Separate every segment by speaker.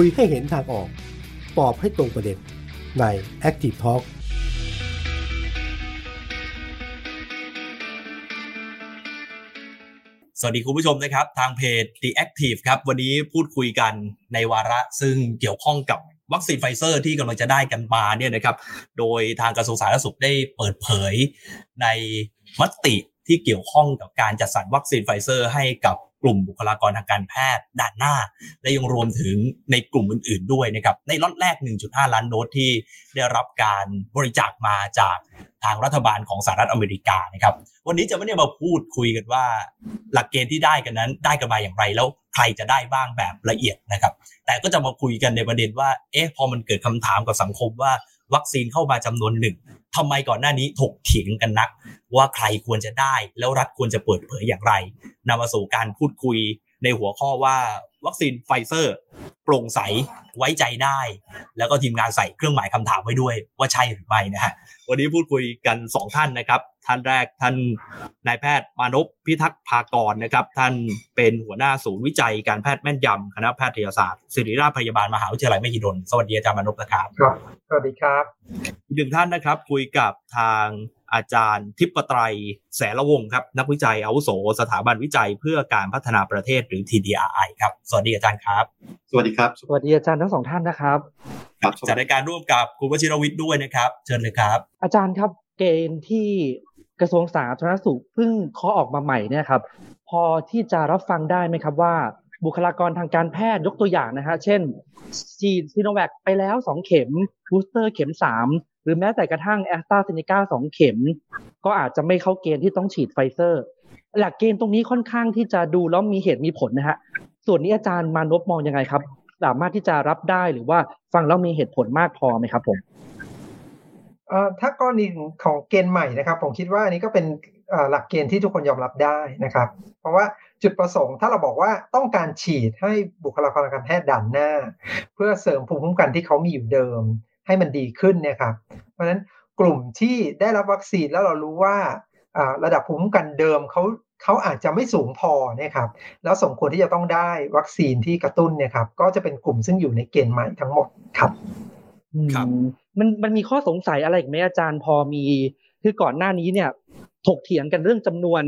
Speaker 1: คุยให้เห็นทางออก ตอบให้ตรงประเด็นใน Active Talk
Speaker 2: สวัสดีคุณผู้ชมนะครับ ทางเพจ The Active ครับ วันนี้พูดคุยกันในวาระซึ่งเกี่ยวข้องกับวัคซีนไฟเซอร์ที่กำลังจะได้กันมาเนี่ยนะครับ โดยทางกระทรวงสาธารณสุขได้เปิดเผยในมติ ที่เกี่ยวข้องกับการจัดสรรวัคซีนไฟเซอร์ให้กับกลุ่มบุคลากรทางการแพทย์ด่านหน้า และยังรวมถึงในกลุ่มอื่น ๆ ด้วยนะครับในล็อตแรก 1.5 ล้านโดสที่ได้รับการบริจาคมาจากทางรัฐบาลของสหรัฐอเมริกานะครับ วันนี้จะไม่ได้มาพูดคุยกันว่า หลักเกณฑ์ที่ได้กันนั้นได้กันมาอย่างไรแล้วใครจะได้บ้างแบบละเอียดนะครับ แต่ก็จะมาคุยกันในประเด็นว่าเอ๊ะพอมันเกิดคำถามกับสังคมว่า วัคซีนเข้ามาจำนวนหนึ่งทำไมก่อนหน้านี้ถกเถียงกันนัก ว่าใครควรจะได้แล้วรัฐควรจะเปิดเผยอย่างไรนำมาสู่การพูดคุย ในหัวข้อว่าวัคซีนไฟเซอร์ โปร่งใสไว้ใจได้ แล้วก็ทีมงานใส่เครื่องหมายคำถามไว้ด้วยว่าใช่หรือไม่นะฮะวันนี้พูดคุยกัน 2 ท่านนะครับ ท่านแรกท่านนายแพทย์มานพพิทักษ์ภากรนะครับ ท่านเป็นหัวหน้าศูนย์วิจัยการแพทย์แม่นยำคณะแพทยศาสตร์ศิริราชพยาบาลมหาวิทยาลัยมหิดลสวัสดีอาจารย์มานพนะครับ
Speaker 3: ครับสวัสดีครับ
Speaker 2: อีกหนึ่งท่านนะครับคุยกับทาง อาจารย์ทิพไตรแสนละวงครับ นักวิจัยอาวุโส สถาบันวิจัยเพื่อการพัฒนาประเทศหรือ TDRI ครับ สวัสดีอาจารย์ครับ
Speaker 4: สวัสดีครับ
Speaker 3: สวัสดีอาจารย์ทั้งสองท่านนะครับ
Speaker 4: ครับ
Speaker 2: จัดรายการร่วมกับคุณวชิรวิทย์ด้วยนะครับ เชิญเลยครับ
Speaker 3: อาจารย์ครับเกณฑ์ที่กระทรวงสาธารณสุขเพิ่งเคาะออกมาใหม่เนี่ยครับ พอที่จะรับฟังได้ไหมครับว่าบุคลากรทางการแพทย์ยกตัวอย่างนะฮะ เช่นฉีดซีโนแวคไปแล้ว 2 เข็ม booster เข็ม 3 หรือแม้แต่กระทั่งแอสตราเซเนกาสองเข็ม ก็อาจจะไม่เข้าเกณฑ์ที่ต้องฉีดไฟเซอร์ หลักเกณฑ์ตรงนี้ค่อนข้างที่จะดูแล้วมีเหตุมีผลนะฮะส่วนนี้อาจารย์มานพมองยังไงครับ สามารถที่จะรับได้หรือว่าฟังแล้วมีเหตุผลมากพอไหมครับผม
Speaker 5: ถ้ากรณีของเกณฑ์ใหม่นะครับ ผมคิดว่าอันนี้ก็เป็นหลักเกณฑ์ที่ทุกคนยอมรับได้นะครับ เพราะว่าจุดประสงค์ถ้าเราบอกว่าต้องการฉีดให้บุคลากรทางการแพทย์ด่านหน้า เพื่อเสริมภูมิคุ้มกันที่เขามีอยู่เดิม ให้มันดีขึ้นเนี่ยครับเพราะฉะนั้นกลุ่มที่ได้รับวัคซีนแล้วเรารู้ว่าอ่าระดับภูมิคุ้มกันเดิมเขาเขาอาจจะไม่สูงพอเนี่ยครับแล้วสมควรที่จะต้องได้วัคซีนที่กระตุ้นเนี่ยครับก็จะเป็นกลุ่มซึ่งอยู่ในเกณฑ์ใหม่ทั้งหมดครับ
Speaker 2: ครับ
Speaker 3: อืมมันมันมีข้อสงสัยอะไรอีกไหมอาจารย์พอมี คือก่อนหน้านี้เนี่ยถกเถียงกันเรื่องจำนวน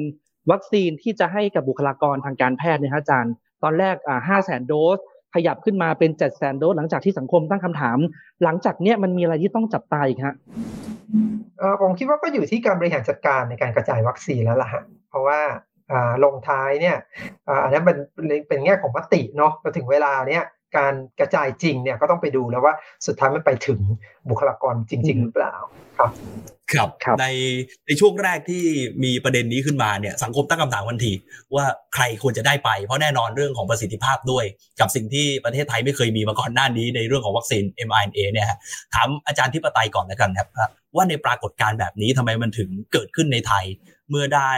Speaker 3: วัคซีนที่จะให้กับบุคลากรทางการแพทย์เนี่ยฮะอาจารย์ ตอนแรกอ่าห้าแสนโดส ขยับขึ้นมาเป็นเจ็ดแสนโดสหลังจากที่สังคมตั้งคำถาม หลังจากเนี้ยมันมีอะไรที่ต้องจับตาอีกฮะ
Speaker 5: ผมคิดว่าก็อยู่ที่การบริหารจัดการในการกระจายวัคซีนแล้วล่ะฮะเพราะว่าลงท้ายเนี่ยอันนั้นเป็นเป็นแง่ของมติเนาะพอถึงเวลาเนี่ยการกระจายจริงเนี่ยก็ต้องไปดูแล้วว่าสุดท้ายมันไปถึงบุคลากรจริง ๆ หรือเปล่าครับ
Speaker 2: ครับ
Speaker 3: ครับ
Speaker 2: ในในช่วงแรกที่มีประเด็นนี้ขึ้นมาเนี่ยสังคมตั้งคำถามทันทีว่าใครควรจะได้ไป เพราะแน่นอนเรื่องของประสิทธิภาพด้วย กับสิ่งที่ประเทศไทยไม่เคยมีมาก่อนหน้านี้ในเรื่องของวัคซีน mRNA เนี่ยฮะถามอาจารย์ที่ปไตยก่อนแล้วกันครับ ว่าในปรากฏการณ์แบบนี้ทำไมมันถึงเกิดขึ้นในไทย เมื่อได้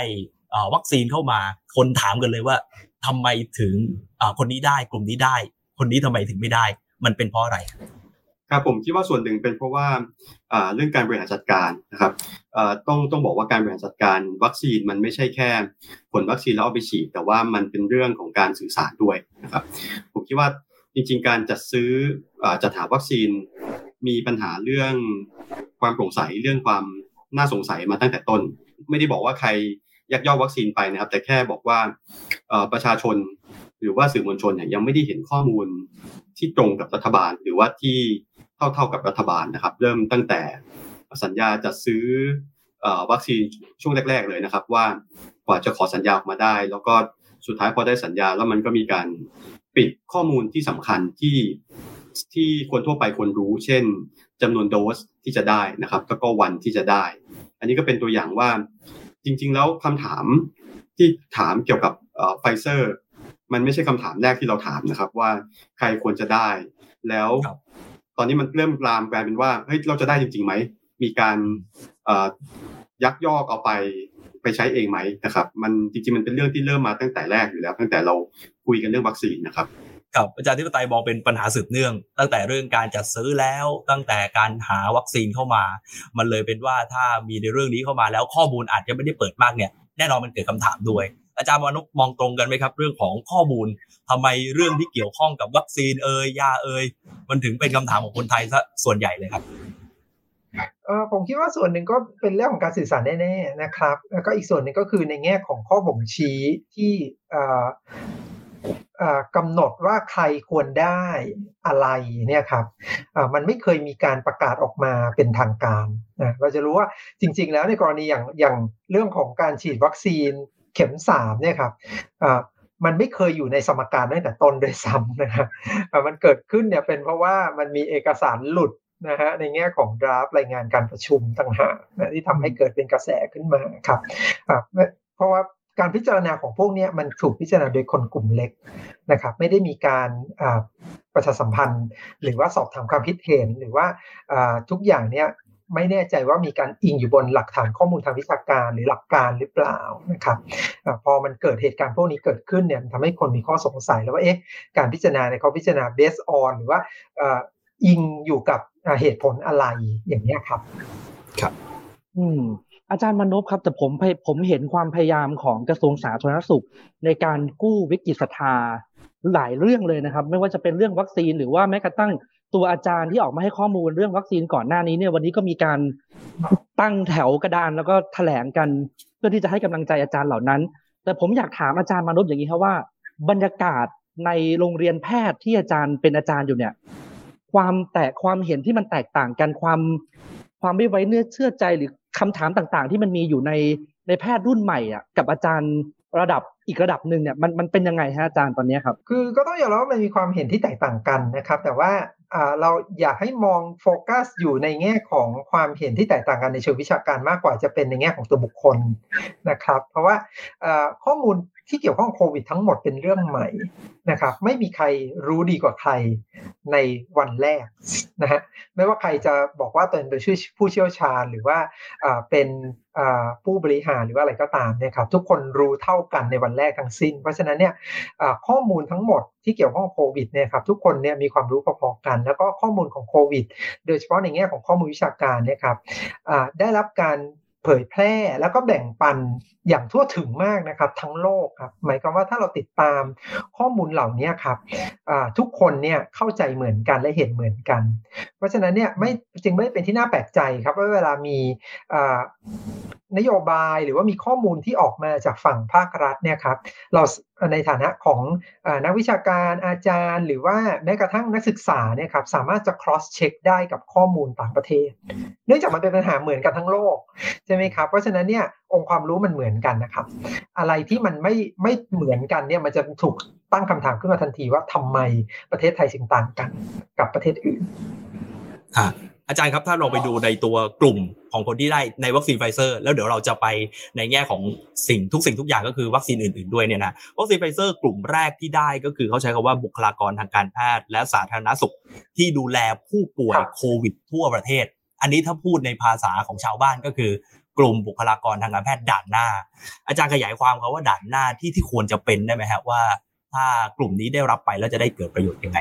Speaker 2: เอ่อวัคซีนเข้ามาคนถามกันเลยว่าทำไมถึงเอ่อคนนี้ได้กลุ่มนี้ได้ คนนี้ทำไมถึงไม่ได้ มันเป็นเพราะอะไร
Speaker 4: ครับผมคิดว่าส่วนหนึ่งเป็นเพราะว่าเรื่องการบริหารจัดการนะครับต้องต้องบอกว่าการบริหารจัดการวัคซีนมันไม่ใช่แค่ผลวัคซีนแล้วเอาไปฉีด แต่ว่ามันเป็นเรื่องของการสื่อสารด้วยนะครับผมคิดว่าจริง ๆ การจัดซื้ออจัดหาวัคซีนมีปัญหาเรื่องความโปร่งใสเรื่องความน่าสงสัยมาตั้งแต่ต้น ไม่ได้บอกว่าใครยักยอกวัคซีนไปนะครับ แต่แค่บอกว่าประชาชนหรือว่าสื่อมวลชนเนี่ยยังไม่ได้เห็นข้อมูลที่ตรงกับรัฐบาล หรือว่าที่ เท่าๆกับรัฐบาลนะครับ เริ่มตั้งแต่สัญญาจัดซื้อวัคซีนช่วงแรก ๆ เลยนะครับ ว่ากว่าจะขอสัญญาออกมาได้ แล้วก็สุดท้ายพอได้สัญญาแล้วมันก็มีการปิดข้อมูลที่สำคัญที่ที่คนทั่วไปควรรู้ เช่นจำนวนโดสที่จะได้นะครับแล้วก็วันที่จะได้ อันนี้ก็เป็นตัวอย่างว่าจริง ๆ แล้วคำถามที่ถามเกี่ยวกับไฟเซอร์มันไม่ใช่คำถามแรกที่เราถามนะครับว่าใครควรจะได้ แล้ว อนนี้มันเริ่มลามกลายเป็นว่าเฮ้ยเราจะได้จริงๆไหมมีการยักยอกเอาไปไปใช้เองไหมนะครับ มันจริงๆมันเป็นเรื่องที่เริ่มมาตั้งแต่แรกอยู่แล้ว ตั้งแต่เราคุยกันเรื่องวัคซีนนะครับ
Speaker 2: ครับอาจารย์ที่ปไตยมองเป็นปัญหาสืบเนื่อง ตั้งแต่เรื่องการจัดซื้อแล้วตั้งแต่การหาวัคซีนเข้ามา มันเลยเป็นว่าถ้ามีในเรื่องนี้เข้ามาแล้วข้อมูลอาจจะไม่ได้เปิดมากเนี่ยแน่นอนมันเกิดคำถามด้วย
Speaker 6: อาจารย์มานุมองตรงกันไหมครับ เรื่องของข้อมูลทำไมเรื่องที่เกี่ยวข้องกับวัคซีนเอ่ยยาเอ่ยมันถึงเป็นคำถามของคนไทยซะส่วนใหญ่เลยครับ
Speaker 5: เออผมคิดว่าส่วนหนึ่งก็เป็นเรื่องของการสื่อสารแน่ๆนะครับ แล้วก็อีกส่วนหนึ่งก็คือในแง่ของข้อบ่งชี้ที่กำหนดว่าใครควรได้อะไรเนี่ยครับมันไม่เคยมีการประกาศออกมาเป็นทางการนะเราจะรู้ว่าจริง ๆ แล้วในกรณีอย่างอย่างเรื่องของการฉีดวัคซีน เข็มสามเนี่ยครับมันไม่เคยอยู่ในสมการตั้งแต่ต้นโดยซ้ำนะครับมันเกิดขึ้นเนี่ยเป็นเพราะว่ามันมีเอกสารหลุดนะฮะในแง่ของดราฟรายงานการประชุมต่างหากนะที่ทำให้เกิดเป็นกระแสขึ้นมาครับเพราะว่าการพิจารณาของพวกนี้มันถูกพิจารณาโดยคนกลุ่มเล็กนะครับ ไม่ได้มีการประชาสัมพันธ์ หรือว่าสอบถามความคิดเห็นหรือว่าทุกอย่างเนี้ย ไม่แน่ใจว่ามีการอิงอยู่บนหลักฐานข้อมูลทางวิชาการหรือหลักการหรือเปล่านะครับอพอมันเกิดเหตุการณ์พวกนี้เกิดขึ้นเนี่ยทำให้คนมีข้อสงสัยแล้วว่าเอ๊ะการพิจารณาในเขาพิจารณา based on หรือว่าอิงอยู่กับเหตุผลอะไรอย่างนี้ครับ
Speaker 6: ครับ
Speaker 3: อืมอาจารย์มนพครับแต่ผมผมเห็นความพยายามของกระทรวงสาธารณสุข ในการกู้วิกฤตศรัทธาหลายเรื่องเลยนะครับ ไม่ว่าจะเป็นเรื่องวัคซีนหรือว่าแม้กระทั่ง ตัวอาจารย์ที่ออกมาให้ข้อมูลเรื่องวัคซีนก่อนหน้านี้เนี่ยวันนี้ก็มีการตั้งแถวกระดานแล้วก็แถลงกัน เพื่อที่จะให้กำลังใจอาจารย์เหล่านั้น แต่ผมอยากถามอาจารย์มานุษย์อย่างนี้ครับว่า บรรยากาศในโรงเรียนแพทย์ที่อาจารย์เป็นอาจารย์อยู่เนี่ย ความแตกความเห็นที่มันแตกต่างกันความความไม่ไว้เนื้อเชื่อใจหรือคำถามต่างๆ ที่มันมีอยู่ในในแพทย์รุ่นใหม่อะกับอาจารย์ระดับอีกระดับหนึ่งเนี่ยมันมันเป็นยังไงฮะอาจารย์ตอนนี้ครับ
Speaker 5: คือก็ต้องยอมรับว่ามันมีความเห็นที่แตกต่างกันนะครับ แต่ว่า เราอยากให้มองโฟกัสอยู่ในแง่ของความเห็นที่แตกต่างกันในเชิงวิชาการมากกว่าจะเป็นในแง่ของตัวบุคคลนะครับ เพราะว่าข้อมูล ที่เกี่ยวข้องโควิดทั้งหมดเป็นเรื่องใหม่นะครับ ไม่มีใครรู้ดีกว่าใครในวันแรกนะฮะไม่ว่าใครจะบอกว่าตนเป็นผู้เชี่ยวชาญหรือว่าเป็นผู้บริหารหรือว่าอะไรก็ตามเนี่ยครับทุกคนรู้เท่ากันในวันแรกทั้งสิ้น เพราะฉะนั้นเนี่ยข้อมูลทั้งหมดที่เกี่ยวข้องโควิดเนี่ยครับทุกคนเนี่ยมีความรู้พอๆกัน แล้วก็ข้อมูลของโควิด โดยเฉพาะในแง่ของข้อมูลวิชาการเนี่ยครับได้รับการเผยแพร่แล้วก็แบ่งปันอย่างทั่วถึงมากนะครับทั้งโลกครับหมายความว่าถ้าเราติดตามข้อมูลเหล่านี้ครับทุกคนเนี่ยเข้าใจเหมือนกันและเห็นเหมือนกัน เพราะฉะนั้นเนี่ยไม่จึงไม่เป็นที่น่าแปลกใจครับว่าเวลามีนโยบายหรือว่ามีข้อมูลที่ออกมาจากฝั่งภาครัฐเนี่ยครับเราในฐานะของนักวิชาการอาจารย์ หรือว่าแม้กระทั่งนักศึกษาเนี่ยครับสามารถจะ cross check ได้กับข้อมูลต่างประเทศ เนื่องจากมันเป็นปัญหาเหมือนกันทั้งโลกใช่ไหมครับเพราะฉะนั้นเนี่ย องค์ความรู้มันเหมือนกันนะครับ อะไรที่มันไม่ไม่เหมือนกันเนี่ยมันจะถูกตั้งคำถามขึ้นมาทันทีว่าทำไมประเทศไทยจึงต่างกันกับประเทศอื่น
Speaker 6: อาจารย์ครับถ้าเราไปดูในตัวกลุ่มของคนที่ได้ในวัคซีนไฟเซอร์ แล้วเดี๋ยวเราจะไปในแง่ของสิ่งทุกสิ่งทุกอย่างก็คือวัคซีนอื่นๆด้วยเนี่ยนะวัคซีนไฟเซอร์กลุ่มแรกที่ได้ก็คือเขาใช้คำว่าบุคลากรทางการแพทย์ และสาธารณสุขที่ดูแลผู้ป่วยโควิดทั่วประเทศ อันนี้ถ้าพูดในภาษาของชาวบ้านก็คือ กลุ่มบุคลากรทางการแพทย์ด่านหน้า อาจารย์ขยายความเขาว่าด่านหน้าที่ที่ควรจะเป็นได้ไหมฮะว่า ถ้ากลุ่มนี้ได้รับไปแล้วจะได้เกิดประโยชน์ยังไง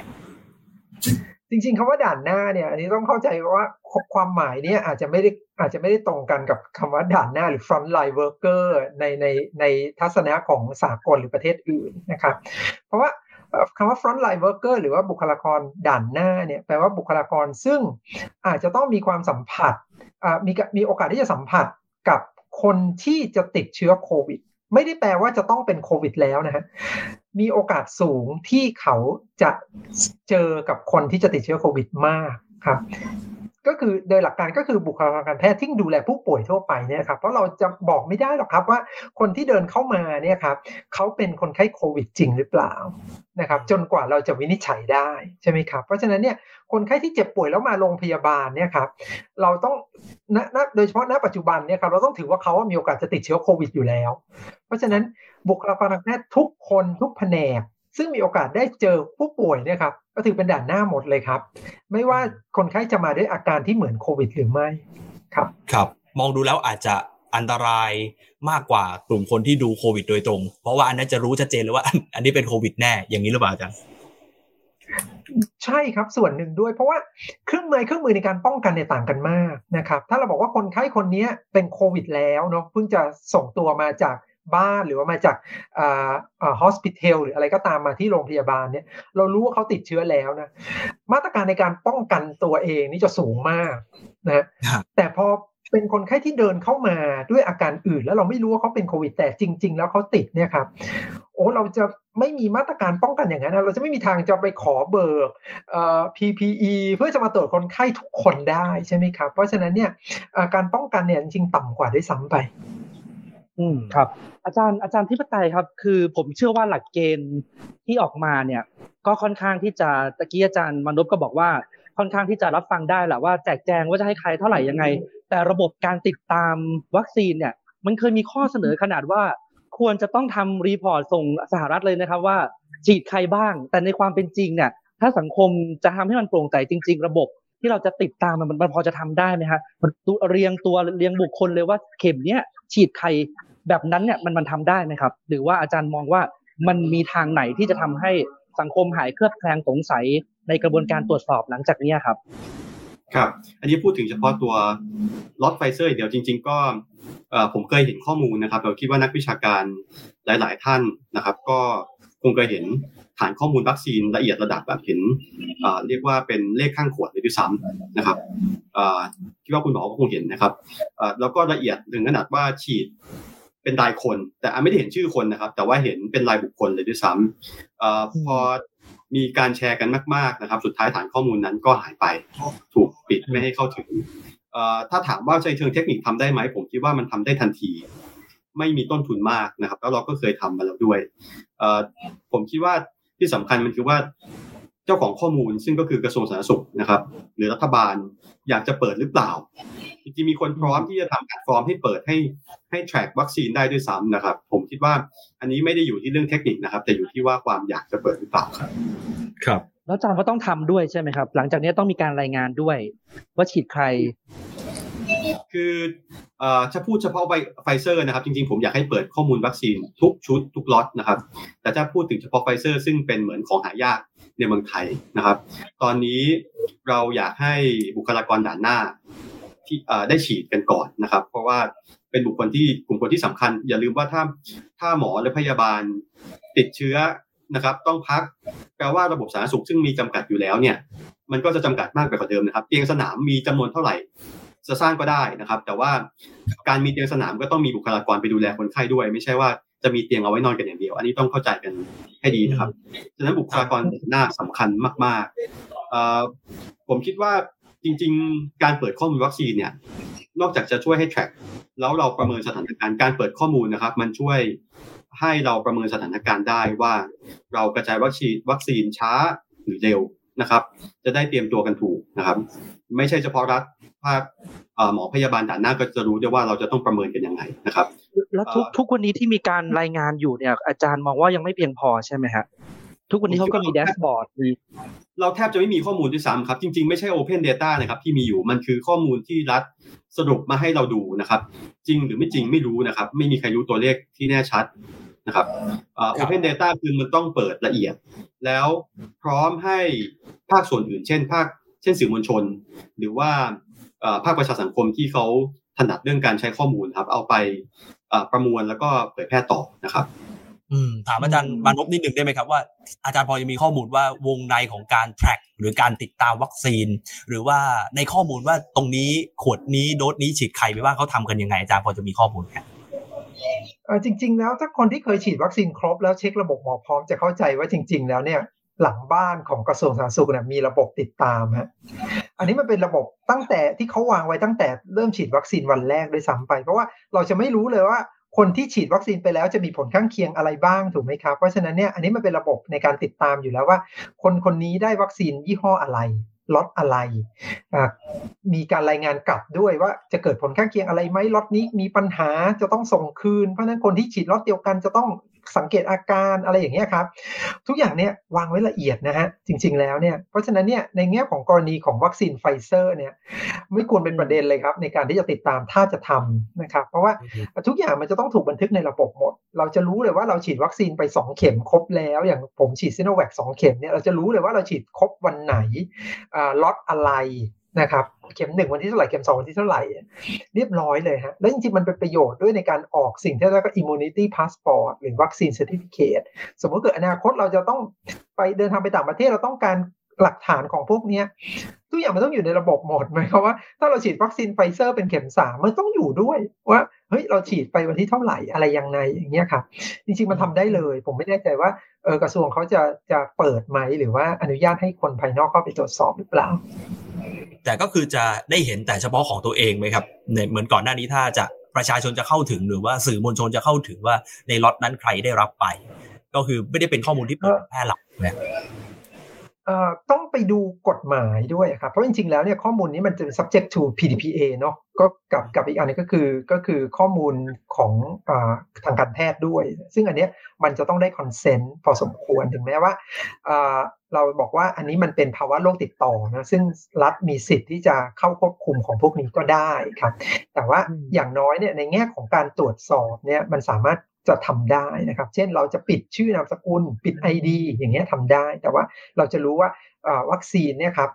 Speaker 5: จริงๆคำว่าด่านหน้าเนี่ย อันนี้ต้องเข้าใจว่าความหมายเนี่ยอาจจะไม่ได้อาจจะไม่ได้ตรงกันกับคำว่าด่านหน้าหรือ front line worker ในในในทัศนะของสากลหรือประเทศอื่นนะครับ เพราะว่าคำว่า front line worker หรือว่าบุคลากรด่านหน้าเนี่ยแปลว่าบุคลากรซึ่งอาจจะต้องมีความสัมผัสมีมีโอกาสที่จะสัมผัส กับคนที่จะติดเชื้อโควิด ไม่ได้แปลว่าจะต้องเป็นโควิดแล้วนะฮะมีโอกาสสูงที่เขาจะเจอกับคนที่จะติดเชื้อโควิดมากครับ ก็คือโดยหลักการก็คือบุคลากรการแพทย์ที่ดูแลผู้ป่วยทั่วไปเนี่ยครับเพราะเราจะบอกไม่ได้หรอกครับว่าคนที่เดินเข้ามาเนี่ยครับเขาเป็นคนไข้โควิดจริงหรือเปล่านะครับจนกว่าเราจะวินิจฉัยได้ใช่ไหมครับเพราะฉะนั้นเนี่ยคนไข้ที่เจ็บป่วยแล้วมาโรงพยาบาลเนี่ยครับเราต้องณโดยเฉพาะณปัจจุบันเนี่ยครับเราต้องถือว่าเขามีโอกาสจะติดเชื้อโควิดอยู่แล้ว เพราะฉะนั้นบุคลากรทางแพทย์ทุกคนทุกแผนกซึ่งมีโอกาสได้เจอผู้ป่วยเนี่ยครับ ก็ถือเป็นด่านหน้าหมดเลยครับ ไม่ว่าคนไข้จะมาด้วยอาการที่เหมือนโควิดหรือไม่ครับ
Speaker 6: ครับ มองดูแล้วอาจจะอันตรายมากกว่ากลุ่มคนที่ดูโควิดโดยตรง เพราะว่าอันนั้นจะรู้ชัดเจนเลยว่า อันนี้เป็นโควิดแน่อย่างนี้หรือเปล่าอาจารย์
Speaker 5: ใช่ครับส่วนหนึ่งด้วยเพราะว่าเครื่องมือเครื่องมือในการป้องกันเนี่ยต่างกันมากนะครับ ถ้าเราบอกว่าคนไข้คนนี้เป็นโควิดแล้วเนาะเพิ่งจะส่งตัวมาจาก บ้านหรือว่ามาจากอ่าอ่าฮอสพิทอลหรืออะไรก็ตามมาที่โรงพยาบาลเนี่ย เรารู้ว่าเขาติดเชื้อแล้วนะ มาตรการในการป้องกันตัวเองนี่จะสูงมากนะแต่พอเป็นคนไข้ที่เดินเข้ามาด้วยอาการอื่น แล้วเราไม่รู้ว่าเขาเป็นโควิดแต่จริง ๆ แล้วเขาติดเนี่ยครับโอ้เราจะไม่มีมาตรการป้องกันอย่างนั้นเราจะไม่มีทางจะไปขอเบิกเอ่อ PPE เพื่อจะมาตรวจคนไข้ทุกคนได้ใช่ไหมครับ เพราะฉะนั้นเนี่ยการป้องกันเนี่ยจริงๆต่ำกว่าด้วยซ้ำไป
Speaker 3: อืมครับ อาจารย์อาจารย์ทิพไตยครับ คือผมเชื่อว่าหลักเกณฑ์ที่ออกมาเนี่ย ก็ค่อนข้างที่จะตะกี้อาจารย์มนุษย์ก็บอกว่าค่อนข้างที่จะรับฟังได้แหละว่าแจกแจงว่าจะให้ใครเท่าไหร่ยังไง แต่ระบบการติดตามวัคซีนเนี่ย มันเคยมีข้อเสนอขนาดว่า ควรจะต้องทำรีพอร์ตส่งสหรัฐเลยนะครับว่าฉีดใครบ้าง แต่ในความเป็นจริงเนี่ย ถ้าสังคมจะทำให้มันโปร่งใสจริง ๆ ระบบที่เราจะติดตามมันมันพอจะทำได้ไหมครับมันเรียงตัวเรียงบุคคลเลยว่าเข็มเนี้ยฉีดใคร แบบนั้นเนี่ยมันมันทำได้ไหมครับ หรือว่าอาจารย์มองว่ามันมีทางไหนที่จะทำให้สังคมหายเครือบแคลงสงสัยในกระบวนการตรวจสอบหลังจากนี้ครับ
Speaker 4: ครับ อันนี้พูดถึงเฉพาะตัวล็อตไฟเซอร์เดี๋ยวจริง ๆ ก็ผมเคยเห็นข้อมูลนะครับเราคิดว่านักวิชาการหลาย ๆ ท่านนะครับ ก็คงเคยเห็นฐานข้อมูลวัคซีนละเอียดระดับแบบเห็นเรียกว่าเป็นเลขข้างขวดเลยด้วยซ้ำนะครับคิดว่าคุณหมอก็คงเห็นนะครับแล้วก็ละเอียดถึงขนาดว่าฉีด เป็นรายคน แต่ไม่ได้เห็นชื่อคนนะครับ แต่ว่าเห็นเป็นรายบุคคลเลยด้วยซ้ำพอมีการแชร์กันมากๆนะครับ สุดท้ายฐานข้อมูลนั้นก็หายไป ถูกปิดไม่ให้เข้าถึงถ้าถามว่าใช้เชิงเทคนิคทำได้ไหมผมคิดว่ามันทำได้ทันที ไม่มีต้นทุนมากนะครับ แล้วเราก็เคยทำมาแล้วด้วยผมคิดว่าที่สำคัญมันคือว่าเจ้าของข้อมูลซึ่งก็คือกระทรวงสาธารณสุขนะครับ หรือรัฐบาลอยากจะเปิดหรือเปล่าจริงๆมีคนพร้อมที่จะทำแพลตฟอร์มให้เปิดให้ให้ track วัคซีนได้ด้วยซ้ำนะครับ ผมคิดว่าอันนี้ไม่ได้อยู่ที่เรื่องเทคนิคนะครับ แต่อยู่ที่ว่าความอยากจะเปิดหรือเปล่าครับ
Speaker 6: ครับ
Speaker 3: แล้วอาจารย์ก็ต้องทำด้วยใช่ไหมครับ หลังจากนี้ต้องมีการรายงานด้วย ว่าฉีดใคร
Speaker 4: คือเอ่อจะพูดเฉพาะไฟเซอร์นะครับ จริงๆ ผมอยากให้เปิดข้อมูลวัคซีนทุกชุดทุกล็อตนะครับ แต่ถ้าพูดถึงเฉพาะไฟเซอร์ ซึ่งเป็นเหมือนของหายาก ในเมืองไทยนะครับ ตอนนี้เราอยากให้บุคลากรด่านหน้าที่ได้ฉีดกันก่อนนะครับ เพราะว่าเป็นบุคคลที่กลุ่มคนที่สำคัญ อย่าลืมว่าถ้าถ้าหมอและพยาบาลติดเชื้อนะครับ ต้องพักแปลว่าระบบสาธารณสุขซึ่งมีจำกัดอยู่แล้วเนี่ย มันก็จะจำกัดมากไปกว่าเดิมนะครับเตียงสนามมีจำนวนเท่าไหร่จะสร้างก็ได้นะครับ แต่ว่าการมีเตียงสนามก็ต้องมีบุคลากรไปดูแลคนไข้ด้วย ไม่ใช่ว่า จะมีเตียงเอาไว้นอนกันอย่างเดียว อันนี้ต้องเข้าใจกันให้ดีนะครับฉะนั้นบุคลากรหน้าสำคัญมากๆผมคิดว่าจริง ๆ การเปิดข้อมูลวัคซีนเนี่ยนอกจากจะช่วยให้ track แล้วเราประเมินสถานการณ์การเปิดข้อมูลนะครับ มันช่วยให้เราประเมินสถานการณ์ได้ว่า เรากระจายวัคซีนวัคซีนช้าหรือเร็วนะครับ จะได้เตรียมตัวกันถูกนะครับ ไม่ใช่เฉพาะรัฐภาค หมอพยาบาลด่านหน้าก็จะรู้ได้ว่าเราจะต้องประเมินกันยังไงนะครับ
Speaker 3: แล้วทุกทุกวันนี้ที่มีการรายงานอยู่เนี่ย อาจารย์มองว่ายังไม่เพียงพอใช่ไหมฮะทุกวันนี้เขาก็มีแดชบอร์ดมี
Speaker 4: เราแทบจะไม่มีข้อมูลด้วยซ้ำครับ จริง ๆ ไม่ใช่ Open Data นะครับที่มีอยู่มันคือข้อมูลที่รัฐสรุปมาให้เราดูนะครับ จริงหรือไม่จริงไม่รู้นะครับ ไม่มีใครรู้ตัวเลขที่แน่ชัดนะครับ Open Data คือมันต้องเปิดละเอียด แล้วพร้อมให้ภาคส่วนอื่น เช่น ภาคเช่นสื่อมวลชน หรือว่า ภาคประชาสังคมที่เขาถนัดเรื่องการใช้ข้อมูลครับ เอาไปประมวลแล้วก็เผยแพร่ต่อนะครับ
Speaker 6: อืมถามอาจารย์มานพนิดหนึ่งได้ไหมครับว่าอาจารย์พอจะมีข้อมูลว่าวงในของการ track หรือการติดตามวัคซีน หรือว่าในข้อมูลว่าตรงนี้ขวดนี้โดสนี้ฉีดใครไปบ้างเขาทำกันยังไงอาจารย์พอจะมีข้อมูลไหม
Speaker 5: จริง ๆ แล้วถ้าคนที่เคยฉีดวัคซีนครบแล้วเช็คระบบหมอพร้อมจะเข้าใจว่าจริง ๆ แล้วเนี่ยหลังบ้านของกระทรวงสาธารณสุขเนี่ยมีระบบติดตามฮะ อันนี้มันเป็นระบบตั้งแต่ที่เขาวางไว้ตั้งแต่เริ่มฉีดวัคซีนวันแรกด้วยซ้ำไป เพราะว่าเราจะไม่รู้เลยว่าคนที่ฉีดวัคซีนไปแล้วจะมีผลข้างเคียงอะไรบ้างถูกไหมครับ เพราะฉะนั้นเนี่ยอันนี้มันเป็นระบบในการติดตามอยู่แล้วว่า คนคนนี้ได้วัคซีนยี่ห้ออะไรล็อตอะไร มีการรายงานกลับด้วยว่าจะเกิดผลข้างเคียงอะไรไหมล็อตนี้มีปัญหาจะต้องส่งคืน เพราะนั้นคนที่ฉีดล็อตเดียวกันจะต้อง สังเกตอาการอะไรอย่างเงี้ยครับ ทุกอย่างเนี่ยวางไว้ละเอียดนะฮะจริง ๆแล้วเนี่ยเพราะฉะนั้นเนี่ยในแง่ของกรณีของวัคซีนไฟเซอร์เนี่ยไม่ควรเป็นประเด็นเลยครับในการที่จะติดตามถ้าจะทำนะครับ เพราะว่าทุกอย่างมันจะต้องถูกบันทึกในระบบหมด เราจะรู้เลยว่าเราฉีดวัคซีนไป 2 เข็มครบแล้ว อย่างผมฉีดซิโนแวคสองเข็มเนี่ยเราจะรู้เลยว่าเราฉีดครบวันไหนล็อตอะไร นะครับเข็มหนึ่งวันที่เท่าไหร่เข็มสองวันที่เท่าไหร่เรียบร้อยเลยฮะแล้วจริงๆ มันเป็นประโยชน์ด้วยในการออกสิ่งที่เรียกว่า immunity passport หรือวัคซีน certificate สมมติเกิดอนาคตเราจะต้องไปเดินทางไปต่างประเทศเราต้องการหลักฐานของพวกนี้ทุกอย่างมันต้องอยู่ในระบบหมดหมายความว่าถ้าเราฉีดวัคซีนไฟเซอร์เป็นเข็มสามมันต้องอยู่ด้วยว่าเฮ้ยเราฉีดไปวันที่เท่าไหร่อะไรยังไงอย่างเงี้ยครับจริงๆมันทำได้เลย ผมไม่แน่ใจว่าเออกระทรวงเขาจะจะเปิดไหมหรือว่าอนุญาตให้คนภายนอกเข้าไปตรวจสอบหรือเปล่า
Speaker 6: แต่ก็คือจะได้เห็นแต่เฉพาะของตัวเองไหมครับเหมือนก่อนหน้านี้ถ้าจะประชาชนจะเข้าถึงหรือว่าสื่อมวลชนจะเข้าถึงว่าในล็อตนั้นใครได้รับไป ก็คือไม่ได้เป็นข้อมูลที่เปิดแพร่หลักนะ
Speaker 5: ต้องไปดูกฎหมายด้วยครับเพราะจริงๆแล้วเนี่ยข้อมูลนี้มันจะ subject to PDPA เนาะก็กับกับอีกอันนึงก็คือก็คือข้อมูลของอทางการแพทย์ด้วย ซึ่งอันเนี้ยมันจะต้องได้คอนเซนต์พอสมควรถึงแม้ว่าเราบอกว่าอันนี้มันเป็นภาวะโรคติดต่อนะซึ่งรัฐมีสิทธิ์ที่จะเข้าควบคุมของพวกนี้ก็ได้ครับ แต่ว่าอย่างน้อยเนี่ยในแง่ของการตรวจสอบเนี่ยมันสามารถ จะทำได้นะครับ เช่นเราจะปิดชื่อนามสกุล ปิด ID อย่างเงี้ยทำได้ แต่ว่าเราจะรู้ว่าวัคซีนเนี่ยครับ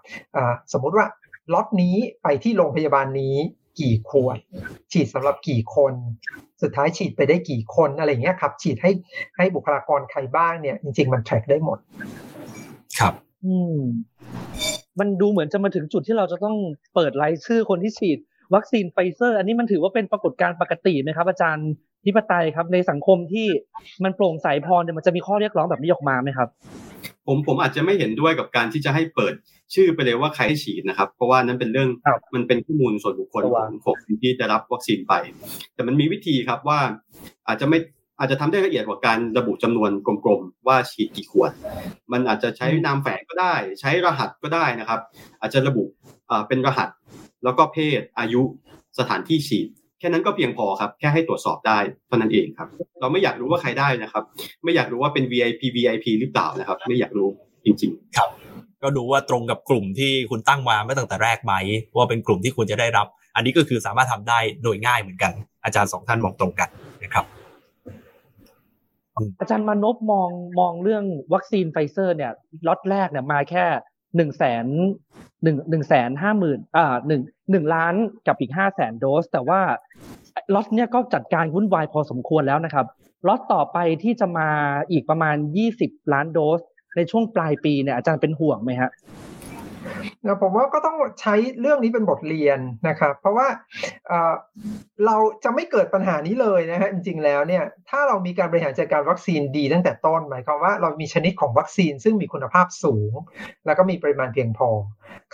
Speaker 5: สมมุติว่าล็อตนี้ไปที่โรงพยาบาลนี้กี่ขวด ฉีดสำหรับกี่คน สุดท้ายฉีดไปได้กี่คนอะไรเงี้ยครับ ฉีดให้ให้บุคลากรใครบ้างเนี่ย จริง ๆ มันแทร็กได้หมด
Speaker 6: ครับ
Speaker 3: อืม มันดูเหมือนจะมาถึงจุดที่เราจะต้องเปิดรายชื่อคนที่ฉีด วัคซีนไฟเซอร์ อันนี้มันถือว่าเป็นปรากฏการณ์ปกติไหมครับ อาจารย์ ธิปไตยครับ ในสังคมที่มันโปร่งใสพอเนี่ยมันจะมีข้อเรียกร้องแบบนี้ออกมาไหมครับ
Speaker 4: ผมผมอาจจะไม่เห็นด้วยกับการที่จะให้เปิดชื่อไปเลยว่าใครให้ฉีดนะครับ เพราะว่านั้นเป็นเรื่องมันเป็นข้อมูลส่วนบุคคลของคนที่จะรับวัคซีนไป แต่มันมีวิธีครับว่าอาจจะไม่อาจจะทำได้ละเอียดกว่าการระบุจำนวนกลมๆ ว่าฉีดกี่ขวด มันอาจจะใช้นามแฝงก็ได้ ใช้รหัสก็ได้นะครับ อาจจะระบุเป็นรหัส แล้วก็เพศอายุสถานที่ฉีดแค่นั้นก็เพียงพอครับ แค่ให้ตรวจสอบได้เท่านั้นเองครับ เราไม่อยากรู้ว่าใครได้นะครับ ไม่อยากรู้ว่าเป็น VIP VIP หรือเปล่านะครับ ไม่อยากรู้จริง
Speaker 6: ๆ ครับ ก็ดูว่าตรงกับกลุ่มที่คุณตั้งมาไม่ตั้งแต่แรกไหมว่าเป็นกลุ่มที่คุณจะได้รับ อันนี้ก็คือสามารถทำได้โดยง่ายเหมือนกัน อาจารย์สองท่านมองตรงกันนะครับ
Speaker 3: อาจารย์มานพมองมองเรื่องวัคซีนไฟเซอร์เนี่ยล็อตแรกเนี่ยมาแค่ หนึ่งแสนหนึ่งหนึ่งแสนห้าหมื่นอ่าหนึ่งหนึ่งล้านกับอีกห้าแสนโดส แต่ว่าล็อตเนี้ยก็จัดการวุ่นวายพอสมควรแล้วนะครับล็อตต่อไปที่จะมาอีกประมาณยี่สิบล้านโดส ในช่วงปลายปีเนี่ยอาจารย์เป็นห่วงไหมฮะ
Speaker 5: นะผมว่าก็ต้องใช้เรื่องนี้เป็นบทเรียนนะครับ เพราะว่าเราจะไม่เกิดปัญหานี้เลยนะฮะจริงๆแล้วเนี่ยถ้าเรามีการบริหารจัดการวัคซีนดีตั้งแต่ต้นหมายความว่าเรามีชนิดของวัคซีนซึ่งมีคุณภาพสูง แล้วก็มีปริมาณเพียงพอ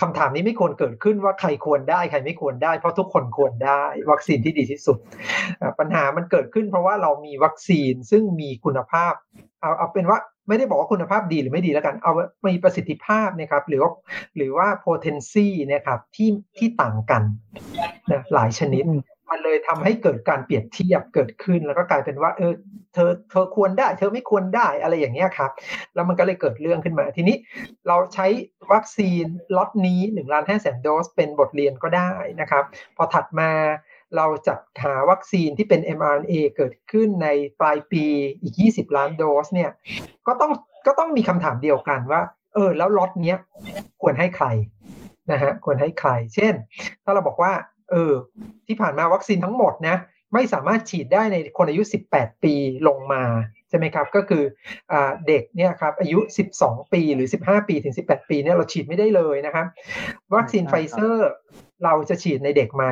Speaker 5: คำถามนี้ไม่ควรเกิดขึ้นว่าใครควรได้ใครไม่ควรได้ เพราะทุกคนควรได้วัคซีนที่ดีที่สุด ปัญหามันเกิดขึ้น เพราะว่าเรามีวัคซีนซึ่งมีคุณภาพเอาเอาเป็นว่า ไม่ได้บอกว่าคุณภาพดีหรือไม่ดีแล้วกัน เอามีประสิทธิภาพนะครับ หรือว่าหรือว่า potency นะครับที่ที่ต่างกันนะหลายชนิด มันเลยทำให้เกิดการเปรียบเทียบเกิดขึ้น แล้วก็กลายเป็นว่า เออ เธอเธอควรได้ เธอไม่ควรได้อะไรอย่างเงี้ยครับ แล้วมันก็เลยเกิดเรื่องขึ้นมา ทีนี้เราใช้วัคซีนล็อตนี้หนึ่งล้านห้าแสนโดสเป็นบทเรียนก็ได้นะครับ พอถัดมา เราจัดหาวัคซีนที่เป็น mRNA เกิดขึ้นในปลายปีอีก 20 ล้านโดสเนี่ย ก็ต้องก็ต้องมีคำถามเดียวกันว่า เออ แล้วล็อตเนี้ยควรให้ใครนะฮะควรให้ใคร เช่น ถ้าเราบอกว่า เออ ที่ผ่านมาวัคซีนทั้งหมดนะ ไม่สามารถฉีดได้ในคนอายุ 18 ปีลงมาใช่ไหมครับ ก็คืออเด็กเนี่ยครับอายุ 12 ปีหรือ 15 ปีถึง 18 ปีเนี่ยเราฉีดไม่ได้เลยนะครับ วัคซีนไฟเซอร์เราจะฉีดในเด็กไหม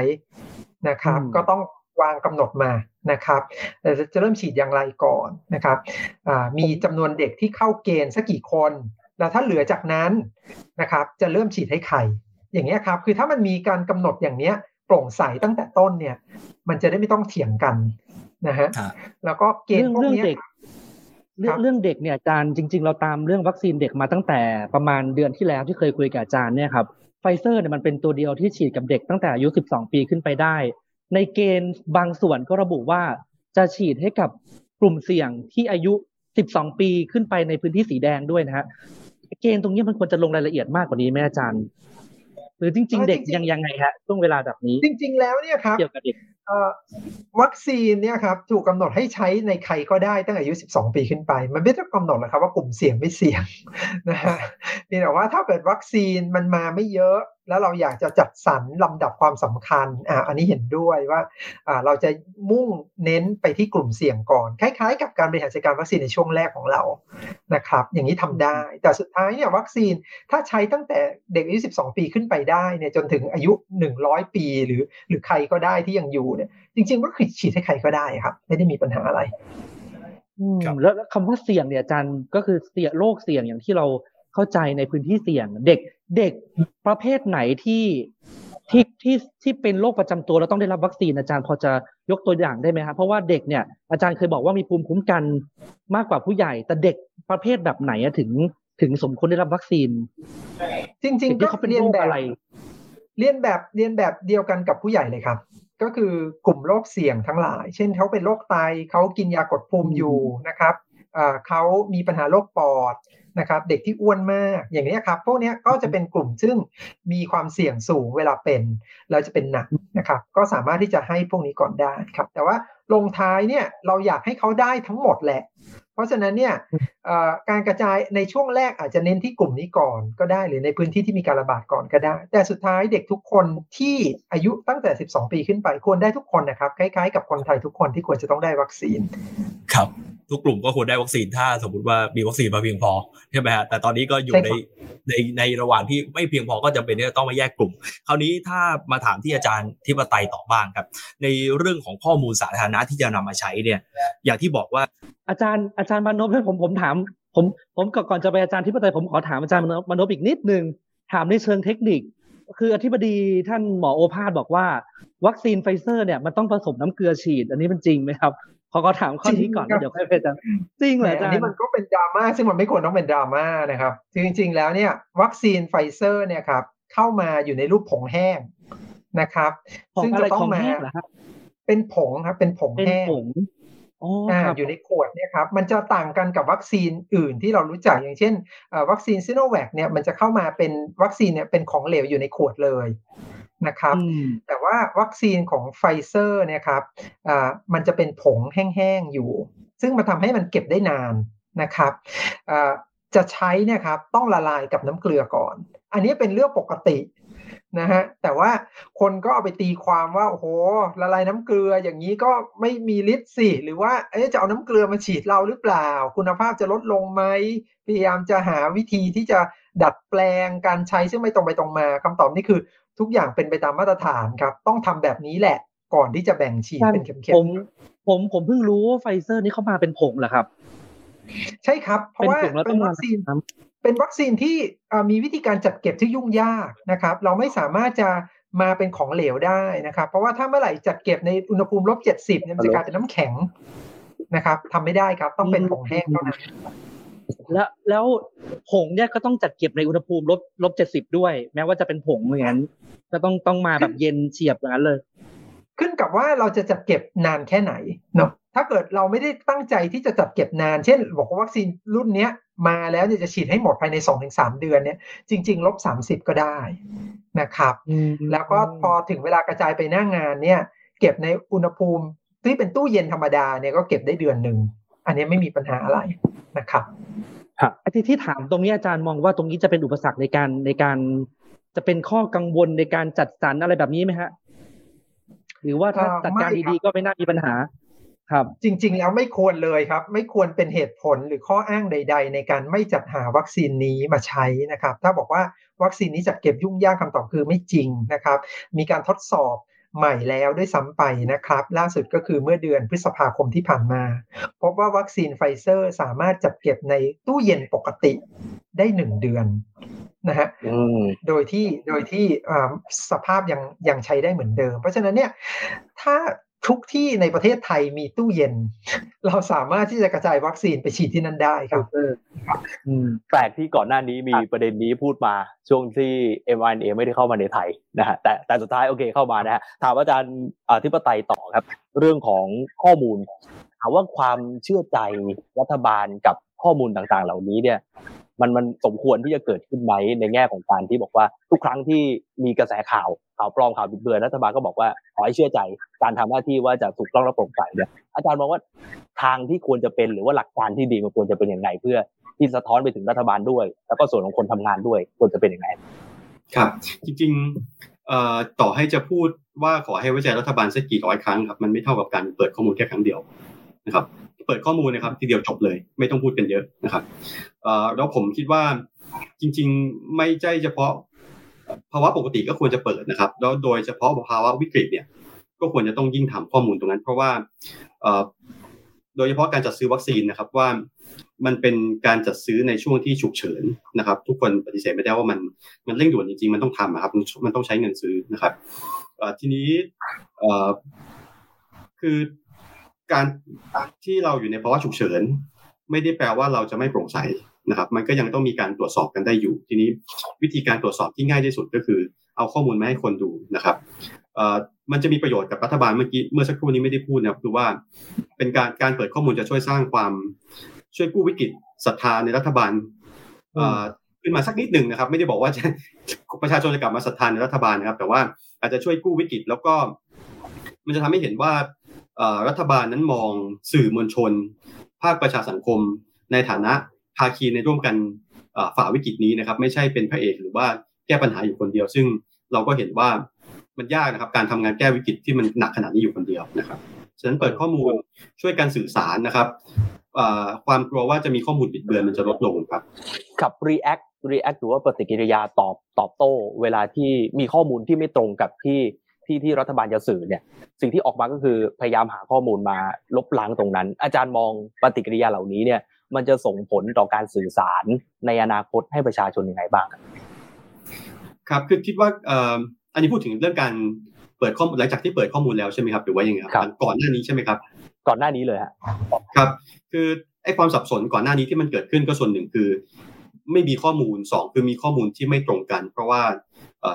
Speaker 5: นะครับ ก็ต้องวางกำหนดมานะครับจะเริ่มฉีดอย่างไรก่อนนะครับมีจำนวนเด็กที่เข้าเกณฑ์สักกี่คน แล้วถ้าเหลือจากนั้นนะครับ จะเริ่มฉีดให้ใครอย่างเงี้ยครับ คือถ้ามันมีการกำหนดอย่างเนี้ยโปร่งใสตั้งแต่ต้นเนี่ย มันจะได้ไม่ต้องเถียงกันนะฮะแล้วก็เกณฑ์พวกนี้
Speaker 3: เรื่องเรื่องเด็กเนี่ยอาจารย์จริง ๆ เราตามเรื่องวัคซีนเด็กมาตั้งแต่ประมาณเดือนที่แล้วที่เคยคุยกับอาจารย์เนี่ยครับไฟ เซอร์เนี่ยมันเป็นตัวเดียวที่ฉีดกับเด็กตั้งแต่อายุ 12 ปีขึ้นไปได้ ในเกณฑ์บางส่วนก็ระบุว่าจะฉีดให้กับกลุ่มเสี่ยงที่อายุ 12 ปีขึ้นไปในพื้นที่สีแดงด้วยนะฮะเกณฑ์ตรงนี้มันควรจะลงรายละเอียดมากกว่านี้ไหมอาจารย์ หรือจริง ๆ เด็กยังยังไงฮะช่วงเวลาแบบนี้
Speaker 5: จริง ๆ แล้วเนี่ยครับเกี่ยวกับเด็ก วัคซีนเนี่ยครับถูกกาหนดให้ใช้ในใครก็ได้ตั้งแต่อายุ 12 ปีขึ้นไป มันไม่ต้องกำหนดหรอกครับว่ากลุ่มเสี่ยงไม่เสี่ยงนะฮะเพียงแต่ว่าถ้าเกิดวัคซีนมันมาไม่เยอะ แล้วเราอยากจะจัดสรรลำดับความสำคัญอ่าอันนี้เห็นด้วยว่าอ่าเราจะมุ่งเน้นไปที่กลุ่มเสี่ยงก่อน คล้ายๆ กับการบริหารจัดการวัคซีนในช่วงแรกของเรานะครับ อย่างนี้ทำได้ แต่สุดท้ายเนี่ยวัคซีนถ้าใช้ตั้งแต่เด็กอายุ 12 ปีขึ้นไปได้เนี่ยจนถึงอายุ 100 ปีหรือหรือใครก็ได้ที่ยังอยู่เนี่ยจริง ๆ ก็คือฉีดให้ใครก็ได้ครับ ไม่ได้มีปัญหาอะไร
Speaker 3: แล้วคำว่าเสี่ยงเนี่ยอาจารย์ก็คือเสี่ยงโรคเสี่ยงอย่างที่เราเข้าใจในพื้นที่เสี่ยงเด็ก เด็กประเภทไหนที่ที่ที่ที่เป็นโรคประจำตัวแล้วต้องได้รับวัคซีนอาจารย์พอจะยกตัวอย่างได้ไหมครับเพราะว่าเด็กเนี่ยอาจารย์เคยบอกว่ามีภูมิคุ้มกันมากกว่าผู้ใหญ่ แต่เด็กประเภทแบบไหนถึงถึงสมควรได้รับวัคซีน
Speaker 5: จริง ๆ ก็เรียนแบบเรียนแบบเรียนแบบเดียวกันกับผู้ใหญ่เลยครับ ก็คือกลุ่มโรคเสี่ยงทั้งหลาย เช่นเขาเป็นโรคไตเขากินยากดภูมิอยู่นะครับเขามีปัญหาโรคปอด นะครับเด็กที่อ้วนมากอย่างนี้ครับพวกนี้ก็จะเป็นกลุ่มซึ่งมีความเสี่ยงสูงเวลาเป็นแล้วจะเป็นหนักนะครับก็สามารถที่จะให้พวกนี้ก่อนได้ครับ แต่ว่าลงท้ายเนี่ยเราอยากให้เขาได้ทั้งหมดแหละ เพราะฉะนั้นเนี่ยการกระจายในช่วงแรกอาจจะเน้นที่กลุ่มนี้ก่อนก็ได้ หรือในพื้นที่ที่มีการระบาดก่อนก็ได้ แต่สุดท้ายเด็กทุกคนที่อายุตั้งแต่ 12 ปีขึ้นไปควรได้ทุกคนนะครับ คล้ายๆ กับคนไทยทุกคนที่ควรจะต้องได้วัคซีน
Speaker 6: ครับ ทุกกลุ่มก็ควรได้วัคซีนถ้าสมมติว่ามีวัคซีนมาเพียงพอใช่ไหมฮะแต่ตอนนี้ก็อยู่ในในในระหว่างที่ไม่เพียงพอก็จะเป็นที่ต้องมาแยกกลุ่ม คราวนี้ถ้ามาถามที่อาจารย์ทิปไตยต่อบ้างครับ ในเรื่องของข้อมูลสาธารณะที่จะนำมาใช้เนี่ย อย่างที่บอกว่า
Speaker 3: อาจารย์อาจารย์มานพให้ผมผมถาม ผมผมก่อนจะไปอาจารย์ทิปไตยผมขอถามอาจารย์มานพอีกนิดนึงถามในเชิงเทคนิค คืออธิบดีท่านหมอโอภาสบอกว่า วัคซีนไฟเซอร์เนี่ยมันต้องผสมน้ำเกลือฉีด อันนี้มันจริงไหมครับ ขอก็ถามข้อนี้ก่อนเดี๋ยวค่อยไปจังจริงเหรออาจารย์
Speaker 5: นี่มันก็เป็นดราม่าซึ่งมันไม่ควรต้องเป็นดราม่านะครับจริง ๆ แล้วเนี่ยวัคซีนไฟเซอร์เนี่ยครับเข้ามาอยู่ในรูปผงแห้งนะครับ
Speaker 3: ซึ่งจะต้องมา
Speaker 5: เป็นผงครับ เป็นผงแห้ง
Speaker 3: อ่า
Speaker 5: อยู่ในขวดเนี่ยครับมันจะต่างกันกับวัคซีนอื่นที่เรารู้จักอย่างเช่นวัคซีนซิโนแวคเนี่ยมันจะเข้ามาเป็นวัคซีนเนี่ยเป็นของเหลวอยู่ในขวดเลย นะครับ แต่ว่าวัคซีนของไฟเซอร์เนี่ยครับมันจะเป็นผงแห้งๆอยู่ ซึ่งมันทำให้มันเก็บได้นานนะครับจะใช้เนี่ยครับต้องละลายกับน้ำเกลือก่อน อันนี้เป็นเรื่องปกตินะฮะแต่ว่าคนก็เอาไปตีความว่าโอ้โหละลายน้ำเกลืออย่างนี้ก็ไม่มีฤทธิ์สิหรือว่าเอ๊จะเอาน้ำเกลือมาฉีดเราหรือเปล่า คุณภาพจะลดลงไหมพยายามจะหาวิธีที่จะดัดแปลงการใช้ซึ่งไม่ตรงไปตรงมาคำตอบนี่คือ ทุกอย่างเป็นไปตามมาตรฐานครับ ต้องทำแบบนี้แหละ ก่อนที่จะแบ่งฉีดเป็นเข็ม
Speaker 3: ๆผมผมผมเพิ่งรู้ว่าไฟเซอร์นี่เข้ามาเป็นผงเหรอครับ
Speaker 5: ใช่ครับ เพราะว่าเป็นวัคซีนเป็นวัคซีนที่มีวิธีการจัดเก็บที่ยุ่งยากนะครับ เราไม่สามารถจะมาเป็นของเหลวได้นะครับ เพราะว่าถ้าเมื่อไหร่จัดเก็บในอุณหภูมิลบเจ็ดสิบมันจะกลายเป็นน้ำแข็งนะครับทำไม่ได้ครับ ต้องเป็นผงแห้งเท่านั้น
Speaker 3: แล้วแล้วผงเนี่ยก็ต้องจัดเก็บในอุณหภูมิลบลบเจ็ดสิบด้วย แม้ว่าจะเป็นผงอย่างนั้นก็ต้องต้องมาแบบเย็นเฉียบอย่างนั้นเลย
Speaker 5: ขึ้นกับว่าเราจะจัดเก็บนานแค่ไหนเนาะถ้าเกิดเราไม่ได้ตั้งใจที่จะจัดเก็บนาน เช่น บอกว่าวัคซีนรุ่นเนี้ยมาแล้วเนี่ยจะฉีดให้หมดภายในสองถึงสามเดือนเนี่ยจริงๆลบสามสิบก็ได้นะครับ แล้วก็พอถึงเวลากระจายไปหน้างงานเนี่ย เก็บในอุณหภูมิที่เป็นตู้เย็นธรรมดาเนี่ยก็เก็บได้เดือนหนึ่ง อันนี้ไม่มีปัญหาอะไรนะครับ
Speaker 3: ครับไอ้ที่ที่ถามตรงนี้อาจารย์มองว่าตรงนี้จะเป็นอุปสรรคในการในการจะเป็นข้อกังวลในการจัดสรรอะไรแบบนี้ไหมฮะ หรือว่าถ้าจัดการดีๆก็ไม่น่ามีปัญหา ครับ
Speaker 5: จริง ๆ แล้วไม่ควรเลยครับ ไม่ควรเป็นเหตุผลหรือข้ออ้างใด ๆ ในการไม่จัดหาวัคซีนนี้มาใช้นะครับ ถ้าบอกว่าวัคซีนนี้จัดเก็บยุ่งยากคำตอบคือไม่จริงนะครับ มีการทดสอบ ใหม่แล้วด้วยซ้ำไปนะครับ ล่าสุดก็คือเมื่อเดือนพฤษภาคมที่ผ่านมา พบว่าวัคซีนไฟเซอร์สามารถจัดเก็บในตู้เย็นปกติได้หนึ่งเดือนนะฮะโดยที่โดยที่สภาพยังยังใช้ได้เหมือนเดิม เพราะฉะนั้นเนี่ยถ้า ทุกที่ในประเทศไทยมีตู้เย็น เราสามารถที่จะกระจายวัคซีนไปฉีดที่นั่นได้ครับ
Speaker 6: แปลกที่ก่อนหน้านี้มีประเด็นนี้พูดมาช่วงที่ m อ n a ไม่ได้เข้ามาในไทยนะฮะแต่แต่สุดท้ายโอเคเข้ามานะฮะถามอาจารย์อธิปไตยต่อครับ เรื่องของข้อมูลถามว่าความเชื่อใจรัฐบาลกับข้อมูลต่างๆ เหล่านี้เนี่ย
Speaker 2: มันมันสมควรที่จะเกิดขึ้นไหมในแง่ของการที่บอกว่าทุกครั้งที่มีกระแสข่าวข่าวปลอมข่าวบิดเบือนรัฐบาลก็บอกว่าขอให้เชื่อใจการทำหน้าที่ว่าจะถูกต้องและโปร่งใสเนี่ยอาจารย์มองว่าทางที่ควรจะเป็นหรือว่าหลักการที่ดีมันควรจะเป็นอย่างไรเพื่อที่สะท้อนไปถึงรัฐบาลด้วย แล้วก็ส่วนของคนทำงานด้วยควรจะเป็นอย่างไร
Speaker 4: ครับ จริงๆเอ่อต่อให้จะพูดว่าขอให้ไว้ใจรัฐบาลสักกี่ร้อยครั้งครับมันไม่เท่ากับการเปิดข้อมูลแค่ครั้งเดียว นะครับเปิดข้อมูลนะครับทีเดียวจบเลย ไม่ต้องพูดกันเยอะนะครับแล้วผมคิดว่าจริง ๆไม่ใช่เฉพาะภาวะปกติก็ควรจะเปิดนะครับ แล้วโดยเฉพาะภาวะวิกฤตเนี่ย ก็ควรจะต้องยิ่งทำข้อมูลตรงนั้น เพราะว่าโดยเฉพาะการจัดซื้อวัคซีนนะครับว่ามันเป็นการจัดซื้อในช่วงที่ฉุกเฉินนะครับ ทุกคนปฏิเสธไม่ได้ว่ามันมันเร่งด่วนจริงๆ มันต้องทำครับมันต้องใช้เงินซื้อนะครับทีนี้คือ การที่เราอยู่ในภาวะฉุกเฉิน ไม่ได้แปลว่าเราจะไม่โปร่งใสนะครับ มันก็ยังต้องมีการตรวจสอบกันได้อยู่ ทีนี้วิธีการตรวจสอบที่ง่ายที่สุดก็คือ เอาข้อมูลมาให้คนดูนะครับมันจะมีประโยชน์กับรัฐบาลเมื่อกี้เมื่อสักครู่นี้ไม่ได้พูดนะครับคือว่าเป็นการการเปิดข้อมูลจะช่วยสร้างความช่วยกู้วิกฤตศรัทธาในรัฐบาลขึ้นมาสักนิดหนึ่งนะครับ ไม่ได้บอกว่าจะประชาชนจะกลับมาศรัทธาในรัฐบาลนะครับ แต่ว่าอาจจะช่วยกู้วิกฤตแล้วก็ มันจะทำให้เห็นว่า รัฐบาลนั้นมองสื่อมวลชน ภาคประชาสังคม ในฐานะภาคีในร่วมกันฝ่าวิกฤตนี้นะครับ ไม่ใช่เป็นพระเอกหรือว่าแก้ปัญหาอยู่คนเดียว ซึ่งเราก็เห็นว่ามันยากนะครับ การทำงานแก้วิกฤตที่มันหนักขนาดนี้อยู่คนเดียวนะครับฉะนั้นเปิดข้อมูลช่วยการสื่อสารนะครับความกลัวว่าจะมีข้อมูลบิดเบือนมันจะลดลงครับ
Speaker 2: กับ react react หรือว่าปฏิกิริยาตอบตอบโต้ เวลาที่มีข้อมูลที่ไม่ตรงกับที่ ที่ที่รัฐบาลจะสื่อเนี่ย สิ่งที่ออกมาก็คือพยายามหาข้อมูลมาลบล้างตรงนั้น อาจารย์มองปฏิกิริยาเหล่านี้เนี่ย มันจะส่งผลต่อการสื่อสารในอนาคตให้ประชาชนยังไงบ้าง
Speaker 4: ครับคือคิดว่าอันนี้พูดถึงเรื่องการเปิดข้อมูลหลังจากที่เปิดข้อมูลแล้วใช่ไหมครับหรือว่ายังไงครับก่อนหน้านี้ใช่ไหมครับ
Speaker 2: ก่อนหน้านี้เลยฮะ
Speaker 4: ครับ คือไอ้ความสับสนก่อนหน้านี้ที่มันเกิดขึ้นก็ส่วนหนึ่งคือ ไม่มีข้อมูลสองคือมีข้อมูลที่ไม่ตรงกัน เพราะว่า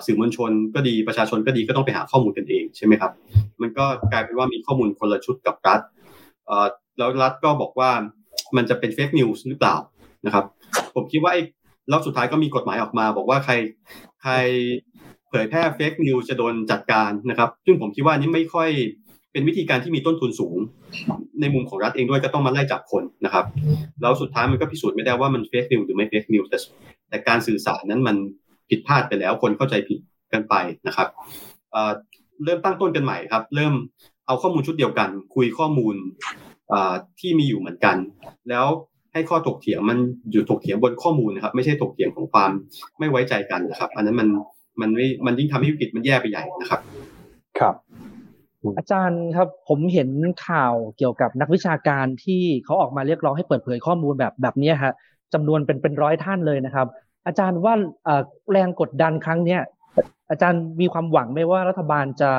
Speaker 4: สื่อมวลชนก็ดีประชาชนก็ดีก็ต้องไปหาข้อมูลกันเองใช่ไหมครับ มันก็กลายเป็นว่ามีข้อมูลคนละชุดกับรัฐแล้วรัฐก็บอกว่ามันจะเป็น fake news หรือเปล่านะครับ ผมคิดว่าไอ้แล้วสุดท้ายก็มีกฎหมายออกมาบอกว่าใครใครเผยแพร่ fake news จะโดนจัดการนะครับ ซึ่งผมคิดว่านี้ไม่ค่อยเป็นวิธีการที่มีต้นทุนสูง ในมุมของรัฐเองด้วยก็ต้องมาไล่จับคนนะครับแล้วสุดท้ายมันก็พิสูจน์ไม่ได้ว่ามัน fake news หรือไม่ fake news แต่แต่การสื่อสารนั้นมัน ผิดพลาดไปแล้ว คนเข้าใจผิดกันไปนะครับเริ่มตั้งต้นกันใหม่ครับ เริ่มเอาข้อมูลชุดเดียวกัน คุยข้อมูลที่มีอยู่เหมือนกัน แล้วให้ข้อถกเถียงมันอยู่ถกเถียงบนข้อมูลนะครับ ไม่ใช่ถกเถียงของความไม่ไว้ใจกันนะครับ อันนั้นมันมันไม่มันยิ่งทำให้วิกฤตมันแย่ไปใหญ่นะครับ
Speaker 2: ครับ
Speaker 3: อาจารย์ครับผมเห็นข่าวเกี่ยวกับนักวิชาการที่เขาออกมาเรียกร้องให้เปิดเผยข้อมูลแบบแบบนี้ฮะจำนวนเป็นเป็นร้อยท่านเลยนะครับ อาจารย์ว่าแรงกดดันครั้งเนี้ยอาจารย์มีความหวังไหมว่ารัฐบาลจะ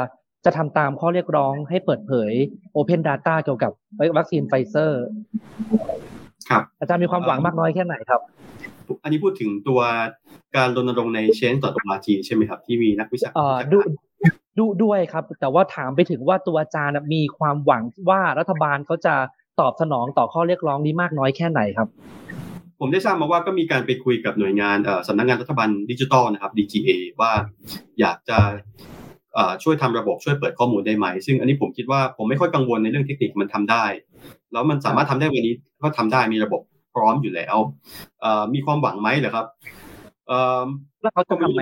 Speaker 3: จะทำตามข้อเรียกร้องให้เปิดเผย Open Data เกี่ยวกับวัคซีนไฟเซอร์
Speaker 4: ครับ
Speaker 3: อาจารย์มีความหวังมากน้อยแค่ไหนครับ
Speaker 4: อันนี้พูดถึงตัวการรณรงค์ใน Change.org ใช่ไหมครับ ที่มีนักวิชาการ
Speaker 3: ดูด้วยครับ แต่ว่าถามไปถึงว่าตัวอาจารย์มีความหวังว่ารัฐบาลเขาจะตอบสนองต่อข้อเรียกร้องนี้มากน้อยแค่ไหนครับ
Speaker 4: ผมได้ทราบมาว่าก็มีการไปคุยกับหน่วยงานสำนักงานรัฐบาลดิจิทัลนะครับ DGA ว่าอยากจะช่วยทำระบบช่วยเปิดข้อมูลได้ไหม ซึ่งอันนี้ผมคิดว่าผมไม่ค่อยกังวลในเรื่องเทคนิคมันทำได้ แล้วมันสามารถทำได้วันนี้ก็ทำได้มีระบบพร้อมอยู่แล้วมีความหวังไหมเหรอครับ
Speaker 3: แล้วเขาจะทำไหม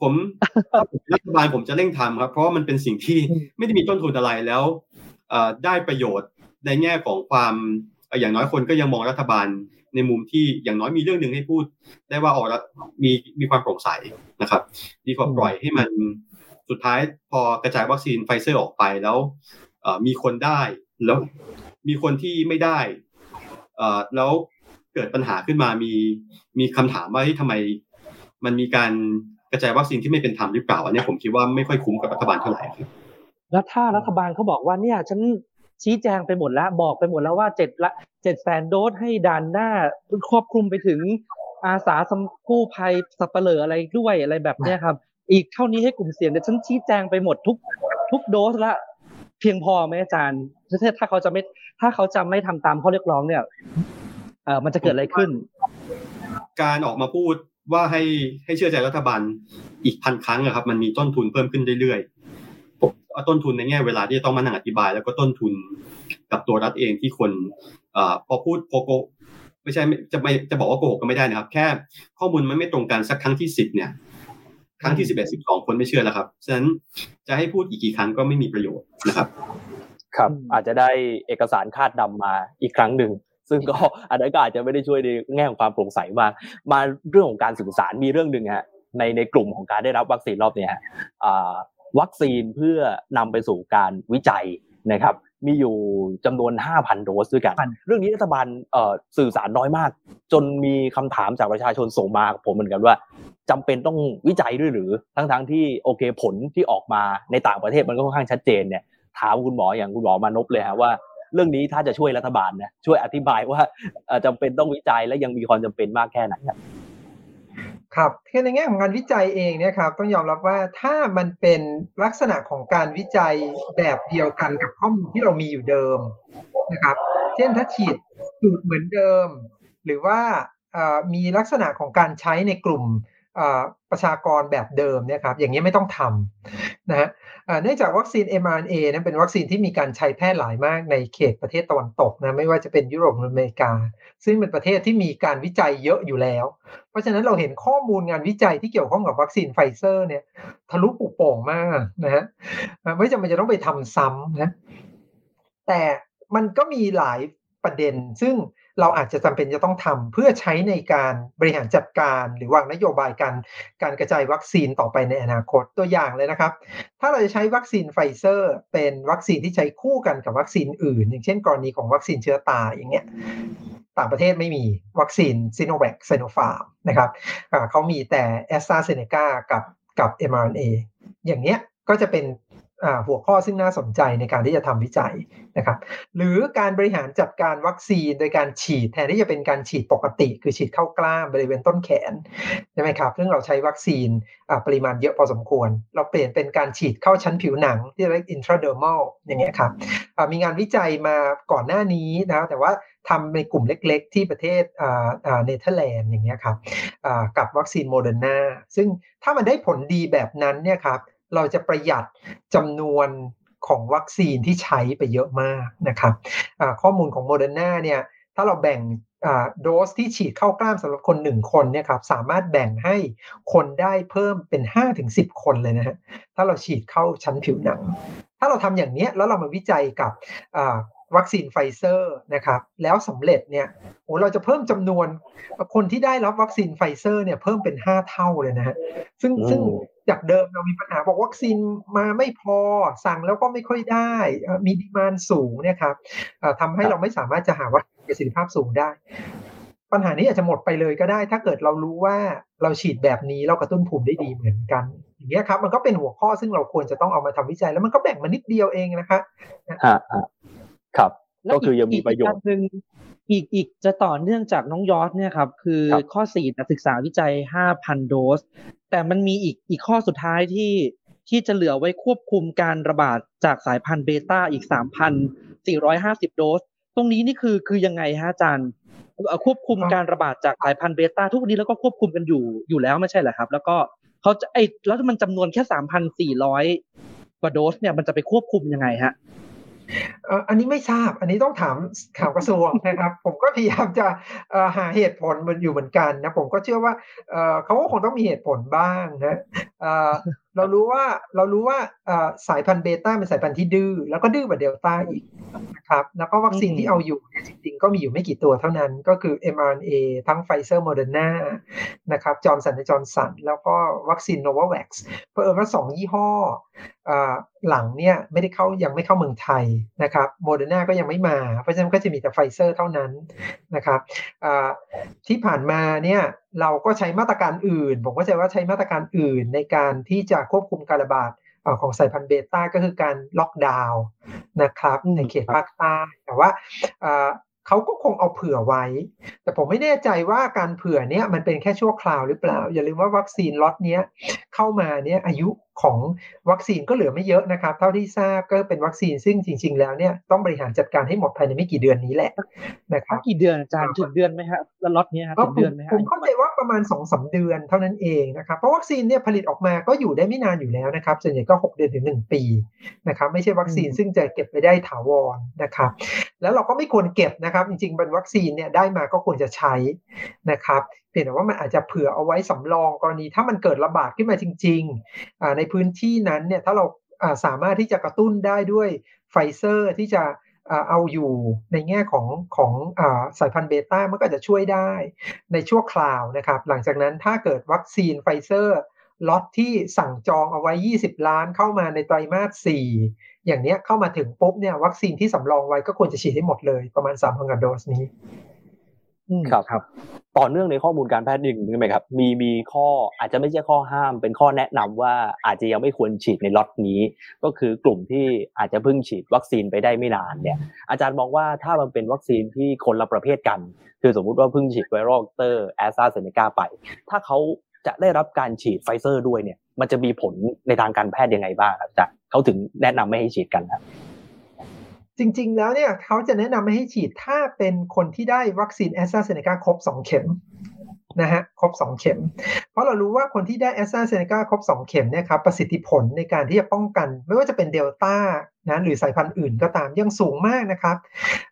Speaker 4: ผมรัฐบาลผมจะเร่งทำครับ เพราะมันเป็นสิ่งที่ไม่ได้มีต้นทุนอะไรแล้วได้ประโยชน์ในแง่ของความอย่างน้อยคนก็ยังมองรัฐบาล ในมุมที่อย่างน้อยมีเรื่องหนึ่งให้พูด ได้ว่าออกมีมีความโปร่งใสนะครับ ดีกว่าปล่อยให้มันสุดท้ายพอกระจายวัคซีนไฟเซอร์ออกไปแล้วมีคนได้แล้วมีคนที่ไม่ได้แล้วเกิดปัญหาขึ้นมามีมีคำถามว่าที่ทำไมมันมีการกระจายวัคซีนที่ไม่เป็นธรรมหรือเปล่าอันนี้ผมคิดว่าไม่ค่อยคุ้มกับรัฐบาลเท่าไหร่ครับ
Speaker 3: แล้วถ้ารัฐบาลเขาบอกว่าเนี่ยฉัน ชี้แจงไปหมดแล้ว บอกไปหมดแล้วว่าเจ็ดละเจ็ดแสนโดสให้ดันหน้าครอบคลุมไปถึงอาสาสมกู้ภัยสัปเหร่ออะไรด้วยอะไรแบบเนี้ยครับ อีกเท่านี้ให้กลุ่มเสี่ยงเนี่ยฉันชี้แจงไปหมดทุกทุกโดสละเพียงพอไหมอาจารย์ถ้าเขาจะไม่ถ้าเขาจะไม่ทำตามข้อเรียกร้องเนี่ยเออมันจะเกิดอะไรขึ้น
Speaker 4: การออกมาพูดว่าให้ให้เชื่อใจรัฐบาลอีกพันครั้งอะครับ มันมีต้นทุนเพิ่มขึ้นเรื่อย ต้นทุนในแง่เวลาที่จะต้องมานั่งอธิบาย แล้วก็ต้นทุนกับตัวรัฐเองที่คนอพอพูดโกโกไม่ใช่จะไม่จะบอกว่าโกหกก็ไม่ได้นะครับ แค่ข้อมูลมันไม่ตรงกันสักครั้งที่สิบเนี่ย ครั้งที่สิบเอ็ดสิบสองคนไม่เชื่อแล้วครับฉะนั้นจะให้พูดอีกกี่ครั้งก็ไม่มีประโยชน์นะครับ
Speaker 2: ครับ อาจจะได้เอกสารคาดดำมาอีกครั้งหนึ่งซึ่งก็อันนั้นก็อาจจะไม่ได้ช่วยในแง่ของความโปร่งใสมากมาเรื่องของการสื่อสารมีเรื่องหนึ่งฮะในในกลุ่มของการได้รับวัคซีนรอบนี้ฮะ วัคซีนเพื่อนำไปสู่การวิจัยนะครับมีอยู่จำนวน 5,000 โดสด้วยกัน เรื่องนี้รัฐบาลสื่อสารน้อยมาก จนมีคำถามจากประชาชนส่งมาผมเหมือนกันว่าจำเป็นต้องวิจัยด้วยหรือ ทั้งๆทที่โอเคผลที่ออกมาในต่างประเทศมันก็ค่อนข้างชัดเจนเนี่ยถามคุณหมออย่างคุณหมอมานพเลยฮะว่า เรื่องนี้ถ้าจะช่วยรัฐบาลนะช่วยอธิบายว่าจำเป็นต้องวิจัยและยังมีความจำเป็นมากแค่ไหนครับ
Speaker 5: ครับคือในแง่ของการวิจัยเองเนี่ยครับต้องยอมรับว่าถ้ามันเป็นลักษณะของการวิจัยแบบเดียวกันกับข้อมูลที่เรามีอยู่เดิมนะครับ เช่นถ้าฉีดสูตรเหมือนเดิม หรือว่ามีลักษณะของการใช้ในกลุ่ม ประชากรแบบเดิมเนี่ยครับอย่างนี้ไม่ต้องทำนะฮะเนื่องจากวัคซีน mRNA นั้นเป็นวัคซีนที่มีการใช้แพร่หลายมากในเขตประเทศตะวันตกนะไม่ว่าจะเป็นยุโรปหรืออเมริกา ซึ่งเป็นประเทศที่มีการวิจัยเยอะอยู่แล้ว เพราะฉะนั้นเราเห็นข้อมูลงานวิจัยที่เกี่ยวข้องกับวัคซีนไฟเซอร์เนี่ยทะลุปุโป่งมากนะฮะไม่จำเป็นจะต้องไปทำซ้ำนะแต่มันก็มีหลาย ประเด็น ซึ่งเราอาจจะจำเป็นจะต้องทำเพื่อใช้ในการบริหารจัดการหรือวางนโยบายการการกระจายวัคซีนต่อไปในอนาคตตัวอย่างเลยนะครับ ถ้าเราจะใช้วัคซีนไฟเซอร์ เป็นวัคซีนที่ใช้คู่กันกับวัคซีนอื่น อย่างเช่น กรณีของวัคซีนเชื้อตายอย่างเงี้ยต่างประเทศไม่มีวัคซีนซีโนแวคไซโนฟาร์มนะครับเขามีแต่แอสตราเซเนกากับกับ mRNA อย่างเนี้ยก็จะเป็น หัวข้อซึ่งน่าสนใจในการที่จะทำวิจัยนะครับ หรือการบริหารจัดการวัคซีนโดยการฉีดแทนที่จะเป็นการฉีดปกติ คือฉีดเข้ากล้ามบริเวณต้นแขนใช่ไหมครับซึ่งเราใช้วัคซีนปริมาณเยอะพอสมควร เราเปลี่ยนเป็นการฉีดเข้าชั้นผิวหนังที่เรียก intradermal อย่างเงี้ยครับมีงานวิจัยมาก่อนหน้านี้นะแต่ว่าทำในกลุ่มเล็กๆ ที่ประเทศเนเธอร์แลนด์อย่างเงี้ยครับกับวัคซีนโมเดอร์นาซึ่งถ้ามันได้ผลดีแบบนั้นเนี่ยครับ เราจะประหยัดจำนวนของวัคซีนที่ใช้ไปเยอะมากนะครับข้อมูลของโมเดอร์นาเนี่ยถ้าเราแบ่งโดสที่ฉีดเข้ากล้ามสำหรับคนหนึ่งคนเนี่ยครับสามารถแบ่งให้คนได้เพิ่มเป็นห้าถึงสิบคนเลยนะฮะถ้าเราฉีดเข้าชั้นผิวหนัง ถ้าเราทำอย่างนี้แล้วเรามาวิจัยกับวัคซีนไฟเซอร์นะครับแล้วสำเร็จเนี่ยโอ้เราจะเพิ่มจำนวนคนที่ได้รับวัคซีนไฟเซอร์เนี่ยเพิ่มเป็น 5 เท่าเลยนะฮะซึ่งซึ่ง จากเดิมเรามีปัญหาบอกวัคซีนมาไม่พอสั่งแล้วก็ไม่ค่อยได้มีดีมานสูงเนี่ยครับทำให้เราไม่สามารถจะหาวัคซีนประสิทธิภาพสูงได้ ปัญหานี้อาจจะหมดไปเลยก็ได้ ถ้าเกิดเรารู้ว่าเราฉีดแบบนี้เรากระตุ้นภูมิได้ดีเหมือนกันอย่างเงี้ยครับ มันก็เป็นหัวข้อซึ่งเราควรจะต้องเอามาทำวิจัย แล้วมันก็แบ่งมานิดเดียวเองนะคะ
Speaker 2: ครับ ก็คือยังมีประโยชน์
Speaker 3: หนึ่ง อีกอีกจะต่อเนื่องจากน้องยอดเนี่ยครับ คือข้อสี่ศึกษาวิจัยห้าพันโดส แต่มันมีอีกอีกข้อสุดท้ายที่ที่จะเหลือไว้ควบคุมการระบาดจากสายพันธุ์เบต้าอีกสามพันสี่ร้อยห้าสิบโดส ตรงนี้นี่คือคือยังไงฮะอาจารย์ควบคุมการระบาดจากสายพันธุ์เบต้าทุกวันนี้แล้วก็ควบคุมกันอยู่อยู่แล้วไม่ใช่เหรอครับ แล้วก็เขาจะไอแล้วมันจำนวนแค่สามพันสี่ร้อยกว่าโดสเนี่ยมันจะไปควบคุมยังไงฮะ
Speaker 5: อันนี้ไม่ทราบ อันนี้ต้องถามข่าวกระทรวงนะครับ ผมก็พยายามจะหาเหตุผลมันอยู่เหมือนกันนะ ผมก็เชื่อว่าเขาก็คงต้องมีเหตุผลบ้างนะ เรารู้ว่าเรารู้ว่าสายพันธุ์เบต้าเป็นสายพันธุ์ที่ดื้อแล้วก็ดื้อกว่าเดลต้าอีกนะครับแล้วก็วัคซีนที่เอาอยู่จริงๆก็มีอยู่ไม่กี่ตัวเท่านั้นก็คือ mRNA ทั้งไฟเซอร์โมเดอร์นานะครับจอห์นสันจอห์นสันแล้วก็วัคซีนโนวาแว็กซ์เพิ่มว่าสองยี่ห้อหลังเนี่ยไม่ได้เข้ายังไม่เข้าเมืองไทยนะครับโมเดอร์นาก็ยังไม่มา เพราะฉะนั้นก็จะมีแต่ไฟเซอร์เท่านั้นนะครับที่ผ่านมาเนี่ย เราก็ใช้มาตรการอื่น ผมก็จะว่าใช้มาตรการอื่นในการที่จะควบคุมการระบาดของสายพันธุ์เบต้าก็คือการล็อกดาวน์นะครับ ในเขตภาคใต้แต่ว่าเขาก็คงเอาเผื่อไว้ แต่ผมไม่แน่ใจว่าการเผื่อเนี้ยมันเป็นแค่ชั่วคราวหรือเปล่า อย่าลืมว่าวัคซีนล็อตเนี้ยเข้ามาเนี่ยอายุของวัคซีนก็เหลือไม่เยอะนะครับ เท่าที่ทราบก็เป็นวัคซีนซึ่งจริง ๆ แล้วเนี่ยต้องบริหารจัดการให้หมดภายในไม่กี่เดือนนี้แหละนะครับ
Speaker 3: กี่เดือนอาจารย์ถึงเดือนไหมฮะแล้วล็อตนี้ฮะ
Speaker 5: ก็
Speaker 3: ถึง
Speaker 5: ผ
Speaker 3: เดือ
Speaker 5: ม
Speaker 3: นไหมฮะ
Speaker 5: ผมเข้าใจว่าประมาณ2อสเดือนเท่านั้นเองนะครับเพราะวัคซีนเนี่ยผลิตออกมาก็อยู่ได้ไม่นานอยู่แล้วนะครับส่วนใหญ่ก็ 6 เดือนถึง 1 ปีนะครับไม่ใช่วัคซีนซึ่งจะเก็บไปได้ถาวรนะครับ แล้วเราก็ไม่ควรเก็บนะครับ จริงๆเป็นวัคซีนเนี่ยได้มาก็ควรจะใช้นะครับ เพียงแต่ว่ามันอาจจะเผื่อเอาไว้สำรองกรณีถ้ามันเกิดระบาดขึ้นมาจริงๆ ในพื้นที่นั้นเนี่ยถ้าเราสามารถที่จะกระตุ้นได้ด้วยไฟเซอร์ที่จะเอาอยู่ในแง่ของของอ่าสายพันธุ์เบต้ามันก็จะช่วยได้ในชั่วคราวนะครับ หลังจากนั้นถ้าเกิดวัคซีนไฟเซอร์ล็อตที่สั่งจองเอาไว้ 20 ล้านเข้ามาในไตรมาส 4 อย่างเนี้ยเข้ามาถึงปุ๊บเนี่ยวัคซีนที่สำรองไว้ก็ควรจะฉีดให้หมดเลยประมาณ3,000กว่าโดสนี้
Speaker 2: ครับ
Speaker 3: ครับ
Speaker 2: ต่อเนื่องในข้อมูลการแพทย์หนึ่งใช่ไหมครับ มีมีข้ออาจจะไม่ใช่ข้อห้าม เป็นข้อแนะนำว่าอาจจะยังไม่ควรฉีดในล็อตนี้ ก็คือกลุ่มที่อาจจะเพิ่งฉีดวัคซีนไปได้ไม่นานเนี่ย อาจารย์มองว่าถ้ามันเป็นวัคซีนที่คนละประเภทกัน คือสมมุติว่าเพิ่งฉีด viral vector แอสตราเซเนกาไป ถ้าเขาจะได้รับการฉีดไฟเซอร์ด้วยเนี่ย มันจะมีผลในทางการแพทย์ยังไงบ้างครับอาจารย์เขาถึงแนะนำไม่ให้ฉีดกันครับ
Speaker 5: จริง ๆ แล้วเนี่ยเขาจะแนะนำไม่ให้ฉีดถ้าเป็นคนที่ได้วัคซีนแอสตราเซเนกาครบ 2 เข็มนะฮะครบ 2 เข็ม เพราะเรารู้ว่าคนที่ได้แอสตราเซเนกาครบ 2 เข็มเนี่ยครับประสิทธิผลในการที่จะป้องกัน ไม่ว่าจะเป็นเดลต้านะหรือสายพันธุ์อื่นก็ตามยังสูงมากนะครับ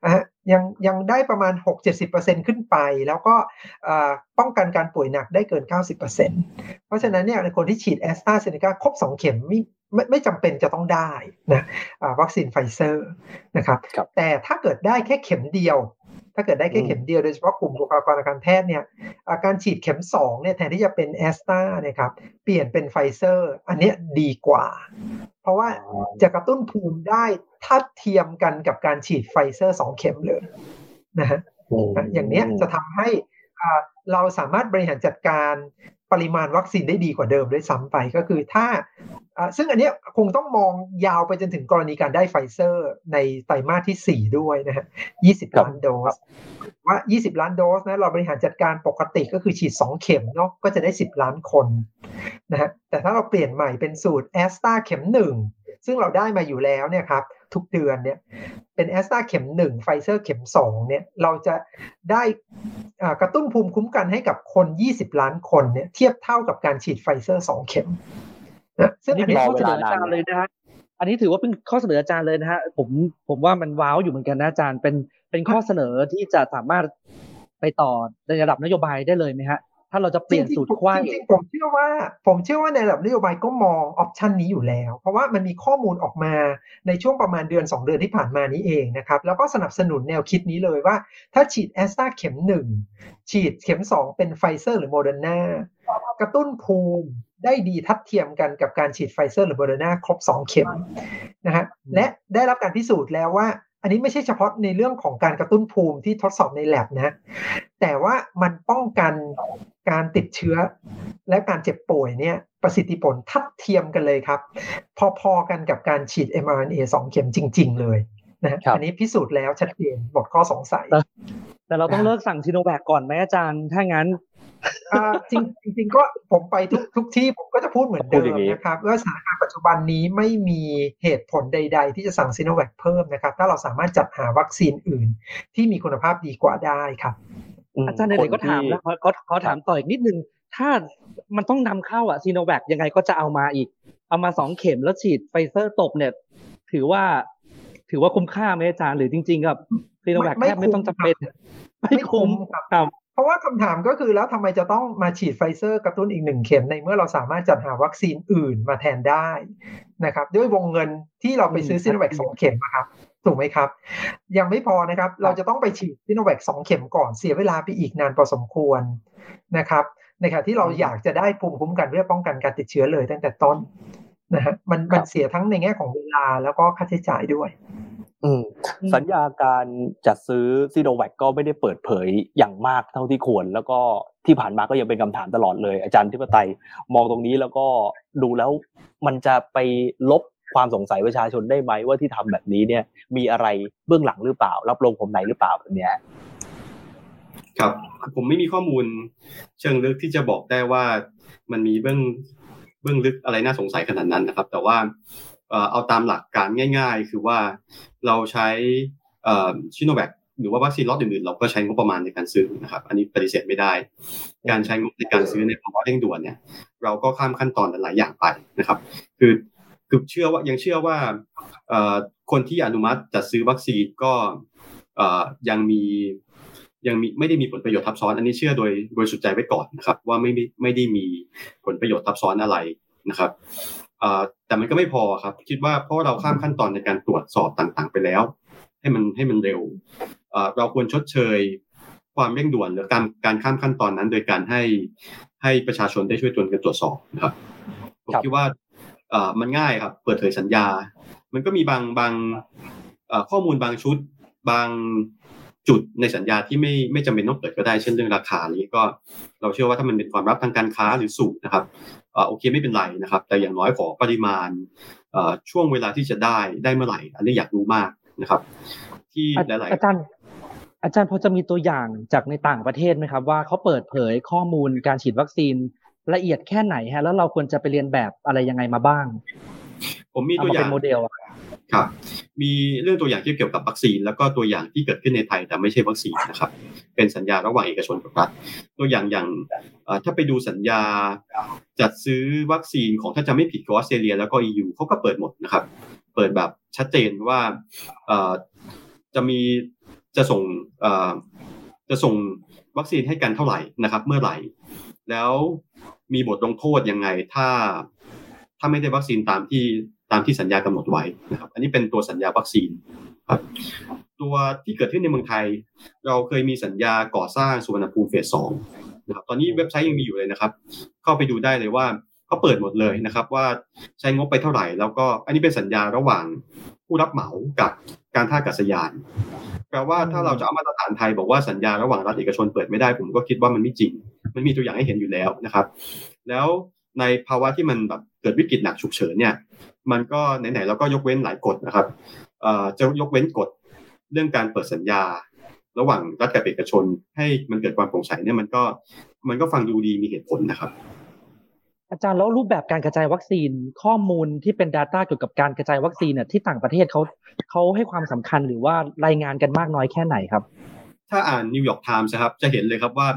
Speaker 5: อะยังยังได้ประมาณ 6-70%ขึ้นไป แล้วก็ป้องกันการป่วยหนักได้เกิน 90%เพราะฉะนั้นเนี่ยคนที่ฉีดแอสตราเซเนกาครบ 2 เข็ม ไม่ไม่ไม่จำเป็นจะต้องได้นะอ่าวัคซีนไฟเซอร์นะครับ
Speaker 2: ครับ
Speaker 5: แต่ถ้าเกิดได้แค่เข็มเดียว ถ้าเกิดได้แค่เข็มเดียวโดยเฉพาะกลุ่มบุคลากรทางการแพทย์เนี่ยอ่าการฉีดเข็ม2เนี่ยแทนที่จะเป็นแอสตราเนี่ยครับเปลี่ยนเป็นไฟเซอร์อันเนี้ยดีกว่า เพราะว่าจะกระตุ้นภูมิได้ทัดเทียมกันกับการฉีดไฟเซอร์2เข็มเลยนะฮะอย่างเนี้ยจะทำให้อ่าเราสามารถบริหารจัดการ ปริมาณวัคซีนได้ดีกว่าเดิมด้วยซ้ำไปก็คือถ้าอ่าซึ่งอันเนี้ยคงต้องมองยาวไปจนถึงกรณีการได้ไฟเซอร์ในไตรมาสที่ 4 ด้วยนะฮะ 20 ล้านโดส ว่า 20 ล้านโดสนะเราบริหารจัดการปกติก็คือฉีด 2 เข็มเนาะก็จะได้ 10 ล้านคนนะฮะแต่ถ้าเราเปลี่ยนใหม่เป็นสูตรแอสตราเข็ม 1 ซึ่งเราได้มาอยู่แล้วเนี่ยครับ ทุกเดือนเนี่ยเป็นแอสตราเข็ม1ไฟเซอร์เข็ม2เนี่ยเราจะได้อ่ากระตุ้นภูมิคุ้มกันให้กับคน 20 ล้านคนเนี่ยเทียบเท่ากับการฉีดไฟเซอร์2เข็มนะซึ่ง
Speaker 3: นี่
Speaker 5: อัน
Speaker 3: เป็น
Speaker 5: นี้
Speaker 3: ข้อเสนออาจารย์เลยนะฮะอันนี้ถือว่าเป็นข้อเสนออาจารย์เลยนะฮะผมผมว่ามันว้าวอยู่เหมือนกันนะอาจารย์เป็นเป็นข้อเสนอที่จะสามารถไปต่อในระดับนโยบายได้เลยไหมฮะ ถ้าเราจะเปลี่ยนสูตรไขว้
Speaker 5: จริงๆผมเชื่อว่า ผมเชื่อว่าในระดับนโยบายก็มอง option นี้อยู่แล้ว เพราะว่ามันมีข้อมูลออกมาในช่วงประมาณเดือน 2 เดือนที่ผ่านมานี้เองนะครับแล้วก็สนับสนุนแนวคิดนี้เลยว่า ถ้าฉีดแอสตราเข็ม 1 ฉีดเข็ม 2 เป็นไฟเซอร์หรือโมเดอร์นากระตุ้นภูมิได้ดีทัดเทียมกันกับการฉีดไฟเซอร์หรือโมเดอร์นาครบ 2 เข็มนะฮะและได้รับการพิสูจน์แล้วว่า อันนี้ไม่ใช่เฉพาะในเรื่องของการกระตุ้นภูมิที่ทดสอบในแ a บนะ แต่ว่ามันป้องกันการติดเชื้อ และการเจ็บป่วยเนี่ยประสิทธิผลทัดเทียมกันเลยครับ พอๆกันกับการฉีด mRNA 2 เข็มจริง ๆ เลยนะฮะ
Speaker 2: ครับ
Speaker 5: อันนี้พิสูจน์แล้วชัดเจนหมดข้อสงสัย
Speaker 3: แต่เราต้องเลิกสั่งซีโนแวคก่อนไหมอาจารย์ ถ้างั้น
Speaker 5: อ่า จริงจริงๆก็ผมไปทุกทุกที่ผมก็จะพูดเหมือน
Speaker 2: พู
Speaker 5: เดิ
Speaker 2: ดอย่ามงนี้
Speaker 5: นะครับว่าสถานการณ์ปัจจุบันนี้ไม่มีเหตุผลใด ๆ ที่จะสั่งซีโนแวคเพิ่มนะครับ ถ้าเราสามารถจัดหาวัคซีนอื่น ที่มีคุณภาพดีกว่าได้ครับ
Speaker 3: อาจารย์ไหนๆก็ถามแล้วขอขอขอถามต่ออีกนิดนึง ถ้ามันต้องนำเข้าอะซีโนแวคยังไงก็จะเอามาอีก เอามาสองเข็มแล้วฉีดไฟเซอร์ตบเนี่ย ถือว่า ถือว่าคุ้มค่าไหมอาจารย์หรือจริงๆกับซีโนแวค
Speaker 5: ไม่
Speaker 3: แทบไม่ต้องจำเป็น
Speaker 5: ไม่คุ้มครับ
Speaker 3: ค รับ
Speaker 5: เพราะว่าคำถามก็คือแล้วทำไมจะต้องมาฉีดไฟเซอร์กระตุ้นอีกหนึ่งเข็มในเมื่อเราสามารถจัดหาวัคซีนอื่นมาแทนได้นะครับ ด้วยวงเงินที่เราไปซื้อซีโนแวคสองเข็มนะครับถูกไหมครับ ยังไม่พอนะครับ เราจะต้องไปฉีดซีโนแวคสองเข็มก่อนเสียเวลาไปอีกนานพอสมควรนะครับ ในขณะที่เราอยากจะได้ภูมิคุ้มกันเพื่อป้องกันการติดเชื้อเลยตั้งแต่ต้นนะฮะมันมันเสียทั้งในแง่ของเวลาแล้วก็ค่าใช้จ่ายด้วย
Speaker 2: อืม สัญญาการจัดซื้อซีโนแวคก็ไม่ได้เปิดเผยอย่างมากเท่าที่ควร แล้วก็ที่ผ่านมาก็ยังเป็นคำถามตลอดเลย อาจารย์ทิปไตยมองตรงนี้แล้วก็ดูแล้วมันจะไปลบความสงสัยประชาชนได้ไหมว่าที่ทำแบบนี้เนี่ย มีอะไรเบื้องหลังหรือเปล่า รับลงผมไหนหรือเปล่าแบบเนี้ย
Speaker 4: ครับผมไม่มีข้อมูลเชิงลึกที่จะบอกได้ว่ามันมีเบื้องเบื้องลึกอะไรน่าสงสัยขนาดนั้นนะครับ แต่ว่า เอาตามหลักการง่าย ๆ คือว่าเราใช้ชิโนแวคหรือว่าวัคซีนล็อตอื่นๆเราก็ใช้งบประมาณในการซื้อนะครับ อันนี้ปฏิเสธไม่ได้ การใช้งบในการซื้อในภาวะเร่งด่วนเนี่ย เราก็ข้ามขั้นตอนหลายอย่างไปนะครับ คือคือเชื่อว่ายังเชื่อว่าคนที่อนุมัติจัดซื้อวัคซีนก็ยังมียังมีไม่ได้มีผลประโยชน์ทับซ้อน อันนี้เชื่อโดยโดยสุดใจไว้ก่อนนะครับ ว่าไม่ไม่ได้มีผลประโยชน์ทับซ้อนอะไรนะครับ แต่มันก็ไม่พอครับ คิดว่าเพราะเราข้ามขั้นตอนในการตรวจสอบต่างๆ ไปแล้ว ให้มันให้มันเร็วเราควรชดเชยความเร่งด่วนหรือการการข้ามขั้นตอนนั้น โดยการให้ให้ประชาชนได้ช่วยตรวจกันตรวจสอบนะครับผมคิดว่ามันง่ายครับ เปิดเผยสัญญา มันก็มีบางบางข้อมูลบางชุดบาง จุดในสัญญาที่ไม่ไม่จำเป็นต้องเปิดก็ได้เช่นเรื่องราคานี้ก็เราเชื่อว่าถ้ามันเป็นความลับทางการค้าหรือสูตรนะครับโอเคไม่เป็นไรนะครับ แต่อย่างน้อยขอปริมาณช่วงเวลาที่จะได้ได้เมื่อไหร่ อันนี้อยากรู้มากนะครับ ที่หลายๆ
Speaker 3: อาจารย์อาจารย์พอจะมีตัวอย่างจากในต่างประเทศไหมครับ ว่าเขาเปิดเผยข้อมูลการฉีดวัคซีนละเอียดแค่ไหนฮะแล้วเราควรจะไปเรียนแบบอะไรยังไงมาบ้าง
Speaker 4: ผมมีตัวอย่าง
Speaker 3: เป็นโมเดล
Speaker 4: ครับ มีเรื่องตัวอย่างที่เกี่ยวกับวัคซีน แล้วก็ตัวอย่างที่เกิดขึ้นในไทยแต่ไม่ใช่วัคซีนนะครับ เป็นสัญญาระหว่างเอกชนกับรัฐ ตัวอย่างอย่างถ้าไปดูสัญญาจัดซื้อวัคซีนของถ้าจำไม่ผิดกับออสเตรเลีย แล้วก็ EU เขาก็เปิดหมดนะครับ เปิดแบบชัดเจนว่าจะมีจะส่งจะส่งวัคซีนให้กันเท่าไหร่นะครับ เมื่อไหร่ แล้วมีบทลงโทษยังไงถ้าถ้าไม่ได้วัคซีนตามที่ ตามที่สัญญากำหนดไว้นะครับ อันนี้เป็นตัวสัญญาวัคซีนครับตัวที่เกิดขึ้นในเมืองไทย เราเคยมีสัญญาก่อสร้างสุวรรณภูมิเฟสสองนะครับตอนนี้เว็บไซต์ยังมีอยู่เลยนะครับ เข้าไปดูได้เลยว่าเขาเปิดหมดเลยนะครับ ว่าใช้งบไปเท่าไหร่ แล้วก็อันนี้เป็นสัญญาระหว่างผู้รับเหมากับการท่าอากาศยานแปลว่าถ้าเราจะเอามาตรฐานไทยบอกว่าสัญญาระหว่างรัฐเอกชนเปิดไม่ได้ผมก็คิดว่ามันไม่จริง มันมีตัวอย่างให้เห็นอยู่แล้วนะครับ แล้วในภาวะที่มันแบบเกิดวิกฤตหนักฉุกเฉินเนี่ย มันก็ไหนๆเราก็ยกเว้นหลายกฎนะครับจะยกเว้นกฎเรื่องการเปิดสัญญา ระหว่างรัฐกับเอกชน ให้มันเกิดความโปร่งใสเนี่ยมันก็มันก็ฟังดูดีมีเหตุผลนะครับ
Speaker 3: อาจารย์แล้วรูปแบบการกระจายวัคซีนข้อมูลที่เป็น Data เกี่ยวกับการกระจายวัคซีนเนี่ยที่ต่างประเทศเขาเขาให้ความสำคัญหรือว่ารายงานกันมากน้อยแค่ไหนครับ
Speaker 4: ถ้าอ่านนิวยอร์กไทม์นะครับจะเห็นเลยครับว่า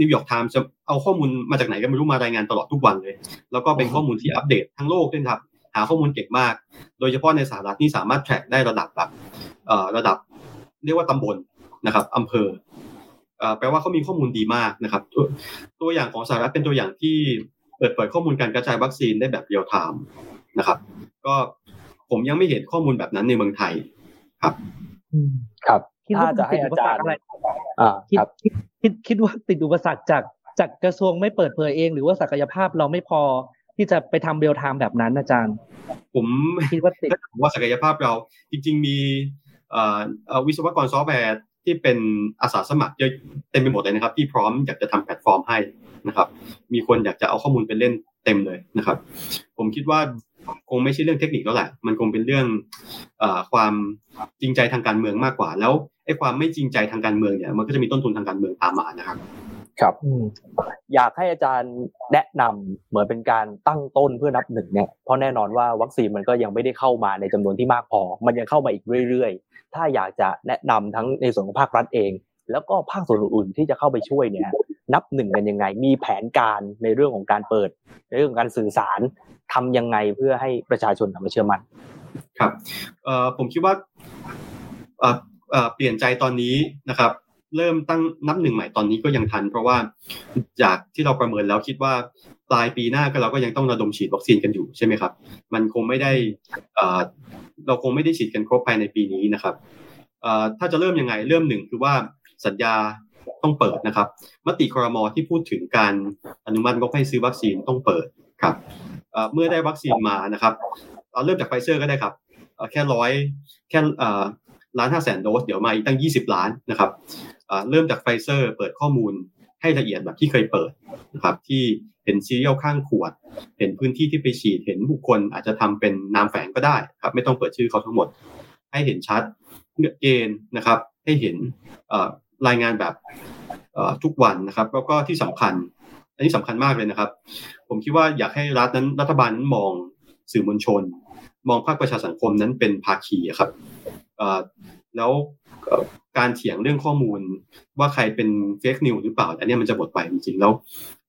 Speaker 4: นิวยอร์กไทม์จะเอาข้อมูลมาจากไหนก็ไม่รู้มารายงานตลอดทุกวันเลย แล้วก็เป็นข้อมูลที่อัปเดตทั้งโลกด้วยครับหาข้อมูลเก่งมาก โดยเฉพาะในสหรัฐนี่สามารถ track ได้ระดับแบบระดับเรียกว่าตำบลนะครับอำเภอแปลว่าเขามีข้อมูลดีมากนะครับ ตัวอย่างของสหรัฐเป็นตัวอย่างที่เปิดเผยข้อมูลการกระจายวัคซีนได้แบบ real-time นะครับ ก็ผมยังไม่เห็นข้อมูลแบบนั้นในเมืองไทยครับ
Speaker 2: ครับถ้าจะให้อาจารย์
Speaker 3: อ่าคิดคิดคิดว่าติดอุปสรรคจากจากกระทรวงไม่เปิดเผยเอง หรือว่าศักยภาพเราไม่พอ ที่จะไปทำ real-time แบบนั้นอาจารย์
Speaker 4: ผม
Speaker 3: คิดว่าติด
Speaker 4: ว่าศักยภาพเราจริง ๆ มีวิศวกรซอฟต์แวร์ที่เป็นอาสาสมัครเยอะเต็มไปหมดเลยนะครับ ที่พร้อมอยากจะทำแพลตฟอร์มให้นะครับ มีคนอยากจะเอาข้อมูลไปเล่นเต็มเลยนะครับ ผมคิดว่าคงไม่ใช่เรื่องเทคนิคแล้วแหละ มันคงเป็นเรื่องอความจริงใจทางการเมืองมากกว่า แล้วไอ้ความไม่จริงใจทางการเมืองเนี่ย มันก็จะมีต้นทุนทางการเมืองตามมานะครับ
Speaker 2: ครับอยากให้อาจารย์แนะนำเหมือนเป็นการตั้งต้นเพื่อนับหนึ่งเนี่ยเพราะแน่นอนว่าวัคซีนมันก็ยังไม่ได้เข้ามาในจำนวนที่มากพอ มันยังเข้ามาอีกเรื่อยๆ ถ้าอยากจะแนะนำทั้งในส่วนของภาครัฐเอง แล้วก็ภาคส่วนอื่นๆที่จะเข้าไปช่วยเนี่ยนับหนึ่งกันยังไง มีแผนการในเรื่องของการเปิด ในเรื่องของการสื่อสารทำยังไงเพื่อให้ประชาชนทำให้เชื่อมั่น
Speaker 4: ครับเอ่อผมคิดว่าเอ่อเอ่อเปลี่ยนใจตอนนี้นะครับ เริ่มตั้งนับหนึ่งใหม่ตอนนี้ก็ยังทัน เพราะว่าจากที่เราประเมินแล้วคิดว่าปลายปีหน้าก็เราก็ยังต้องระดมฉีดวัคซีนกันอยู่ใช่ไหมครับ มันคงไม่ได้เราคงไม่ได้ฉีดกันครบภายในปีนี้นะครับถ้าจะเริ่มยังไงเริ่มหนึ่งคือว่าสัญญาต้องเปิดนะครับ มติคอรมอที่พูดถึงการอนุมัติงบให้ซื้อวัคซีนต้องเปิดครับเมื่อได้วัคซีนมานะครับเราเริ่มจากไฟเซอร์ก็ได้ครับแค่ร้อยแค่ล้านห้าแสนโดสเดี๋ยวมาอีกตั้งยี่สิบล้านนะครับ เริ่มจากไฟเซอร์เปิดข้อมูลให้ละเอียดแบบที่เคยเปิดนะครับที่เห็น serial ข้างขวด เห็นพื้นที่ที่ไปฉีดเห็นบุคคลอาจจะทำเป็นนามแฝงก็ได้ครับไม่ต้องเปิดชื่อเขาทั้งหมด ให้เห็นชัดเกณฑ์นะครับ ให้เห็นรายงานแบบทุกวันนะครับแล้วก็ที่สำคัญ อันนี้สำคัญมากเลยนะครับ ผมคิดว่าอยากให้รัฐนั้นรัฐบาลนั้นมองสื่อมวลชน มองภาคประชาสังคมนั้นเป็นภาคีครับแล้ว การเถียงเรื่องข้อมูลว่าใครเป็นเฟกนิวหรือเปล่า อันนี้มันจะหมดไปจริงๆแล้ว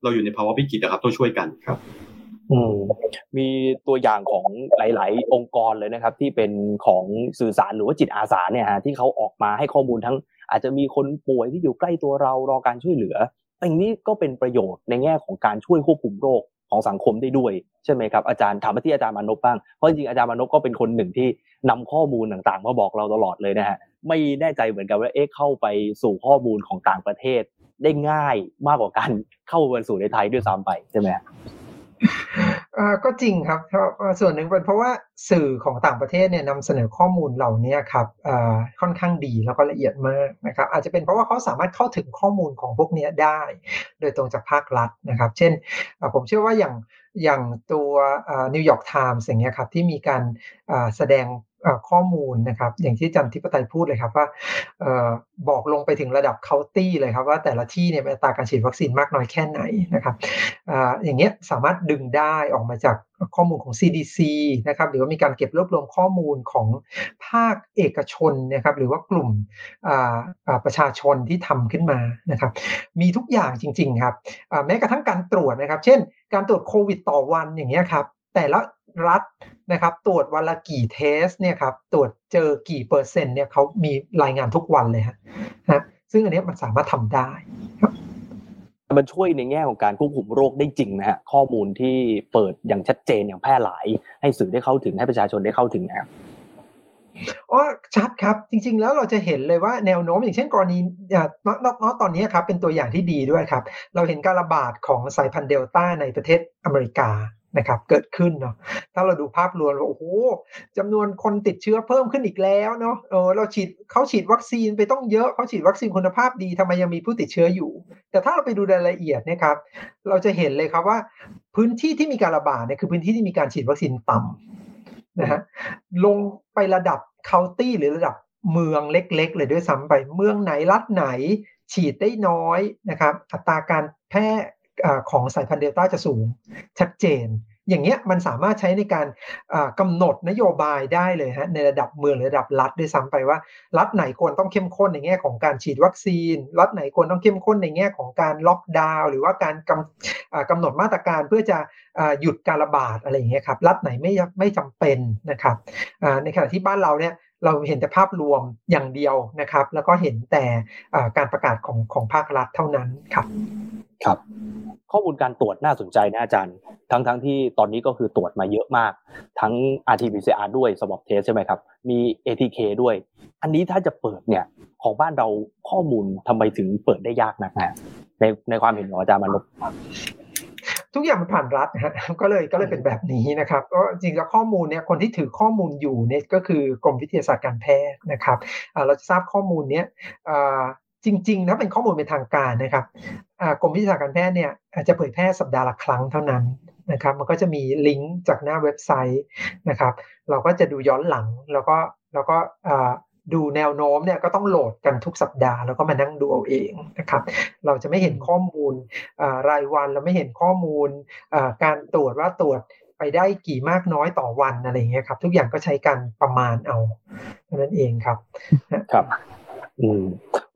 Speaker 4: เราอยู่ในภาวะวิกฤตนะครับต้องช่วยกันครับ
Speaker 2: อืมีตัวอย่างของหลาย ๆ องค์กรเลยนะครับ ที่เป็นของสื่อสารหรือว่าจิตอาสาเนี่ยฮะที่เขาออกมาให้ข้อมูลทั้ง อาจจะมีคนป่วยที่อยู่ใกล้ตัวเรารอการช่วยเหลืออันนี้ก็เป็นประโยชน์ในแง่ของการช่วยควบคุมโรคของสังคมได้ด้วยใช่ไหมครับอาจารย์ถามมาที่อาจารย์มานพบ้างเพราะจริงๆอาจารย์มานพก็เป็นคนหนึ่งที่นำข้อมูลต่าง ๆ มาบอกเราตลอดเลยนะฮะ ไม่แน่ใจเหมือนกันว่าเอ๊ะเข้าไปสู่ข้อมูลของต่างประเทศ ได้ง่ายมากกว่าการเข้าไปสู่ในไทยด้วยซ้ำไปใช่ไหม
Speaker 5: ก็จริงครับส่วนหนึ่งเป็นเพราะว่าสื่อของต่างประเทศเนี่ยนำเสนอข้อมูลเหล่านี้ครับค่อนข้างดีแล้วก็ละเอียดมากนะครับ อาจจะเป็นเพราะว่าเขาสามารถเข้าถึงข้อมูลของพวกนี้ได้ โดยตรงจากภาครัฐนะครับ เช่น ผมเชื่อว่าอย่างอย่างตัวนิวยอร์กไทมส์อย่างเงี้ยครับที่มีการแสดง ข้อมูลนะครับ อย่างที่จันทิปไตยพูดเลยครับว่าบอกลงไปถึงระดับเคาน์ตี้เลยครับว่าแต่ละที่เนี่ยมีอัตราการฉีดวัคซีนมากน้อยแค่ไหนนะครับออย่างเงี้ยสามารถดึงได้ออกมาจากข้อมูลของ CDC นะครับหรือว่ามีการเก็บรวบรวมข้อมูลของภาคเอกชนนะครับหรือว่ากลุ่มประชาชนที่ทำขึ้นมานะครับมีทุกอย่างจริง ๆ ครับแม้กระทั่งการตรวจนะครับ เช่น การตรวจโควิดต่อวันอย่างเงี้ยครับแต่ละ รัฐนะครับ ตรวจวันละกี่เทสเนี่ยครับตรวจเจอกี่เปอร์เซ็นต์เนี่ยเขามีรายงานทุกวันเลยฮะนะซึ่งอันนี้มันสามารถทำได้ครับ
Speaker 2: มันช่วยในแง่ของการควบคุมโรคได้จริงนะฮะข้อมูลที่เปิดอย่างชัดเจนอย่างแพร่หลาย ให้สื่อได้เข้าถึงให้ประชาชนได้เข้าถึงนะครับ
Speaker 5: อ๋อชัดครับ จริง ๆ แล้วเราจะเห็นเลยว่าแนวโน้มอย่างเช่นกรณีนนตอนนี้ครับเป็นตัวอย่างที่ดีด้วยครับ เราเห็นการระบาดของสายพันธุ์เดลต้าในประเทศอเมริกา นะครับเกิดขึ้นเนาะถ้าเราดูภาพรวมโอ้โหจำนวนคนติดเชื้อเพิ่มขึ้นอีกแล้วเนาะเออเราฉีดเขาฉีดวัคซีนไปต้องเยอะเขาฉีดวัคซีนคุณภาพดีทำไมยังมีผู้ติดเชื้ออยู่ แต่ถ้าเราไปดูรายละเอียดนะครับ เราจะเห็นเลยครับว่า พื้นที่ที่มีการระบาดเนี่ยคือพื้นที่ที่มีการฉีดวัคซีนต่ำนะฮะลงไประดับเคาน์ตี้หรือระดับเมืองเล็ก ๆ เลยด้วยซ้ำไปเมืองไหนรัฐไหนฉีดได้น้อยนะครับ อัตราการแพร่ ของสายพันธุ์เดลต้าจะสูงชัดเจน อย่างเงี้ยมันสามารถใช้ในการกำหนดนโยบายได้เลยฮะในระดับเมืองระดับรัฐด้วยซ้ำไปว่า รัฐไหนควรต้องเข้มข้นในแง่ของการฉีดวัคซีน รัฐไหนควรต้องเข้มข้นในแง่ของการล็อกดาวน์หรือว่าการกำกำหนดมาตรการเพื่อจะหยุดการระบาดอะไรอย่างเงี้ยครับรัฐไหนไม่ไม่จำเป็นนะครับในขณะที่บ้านเราเนี่ย เราเห็นแต่ภาพรวมอย่างเดียวนะครับ แล้วก็เห็นแต่การประกาศของของภาครัฐเท่านั้นครับ
Speaker 2: ครับ ข้อมูลการตรวจน่าสนใจนะอาจารย์ ทั้งทั้งที่ตอนนี้ก็คือตรวจมาเยอะมาก ทั้ง RT-PCR ด้วย swab test ใช่ไหมครับ มี ATK ด้วย อันนี้ถ้าจะเปิดเนี่ย ของบ้านเราข้อมูลทำไมถึงเปิดได้ยากนักนะในในความเห็นของอาจารย์มนุษย์
Speaker 5: ทุกอย่างมันผ่านรัฐนะฮะก็เลยก็เลยเป็นแบบนี้นะครับก็จริงแล้วข้อมูลเนี่ยคนที่ถือข้อมูลอยู่เนี่ยก็คือกรมวิทยาศาสตร์การแพทย์นะครับเราจะทราบข้อมูลเนี้ยจริงๆถ้าเป็นข้อมูลเป็นทางการนะครับกรมวิทยาศาสตร์การแพทย์เนี่ยจะเผยแพร่สัปดาห์ละครั้งเท่านั้นนะครับ มันก็จะมีลิงก์จากหน้าเว็บไซต์นะครับ เราก็จะดูย้อนหลังแล้วก็แล้วก็ ดูแนวโน้มเนี่ยก็ต้องโหลดกันทุกสัปดาห์แล้วก็มานั่งดูเอาเองนะครับ เราจะไม่เห็นข้อมูลรายวันเราไม่เห็นข้อมูลการตรวจว่าตรวจไปได้กี่มากน้อยต่อวันอะไรเงี้ยครับ ทุกอย่างก็ใช้การประมาณเอานั่นเองครับ
Speaker 2: ครับ อืม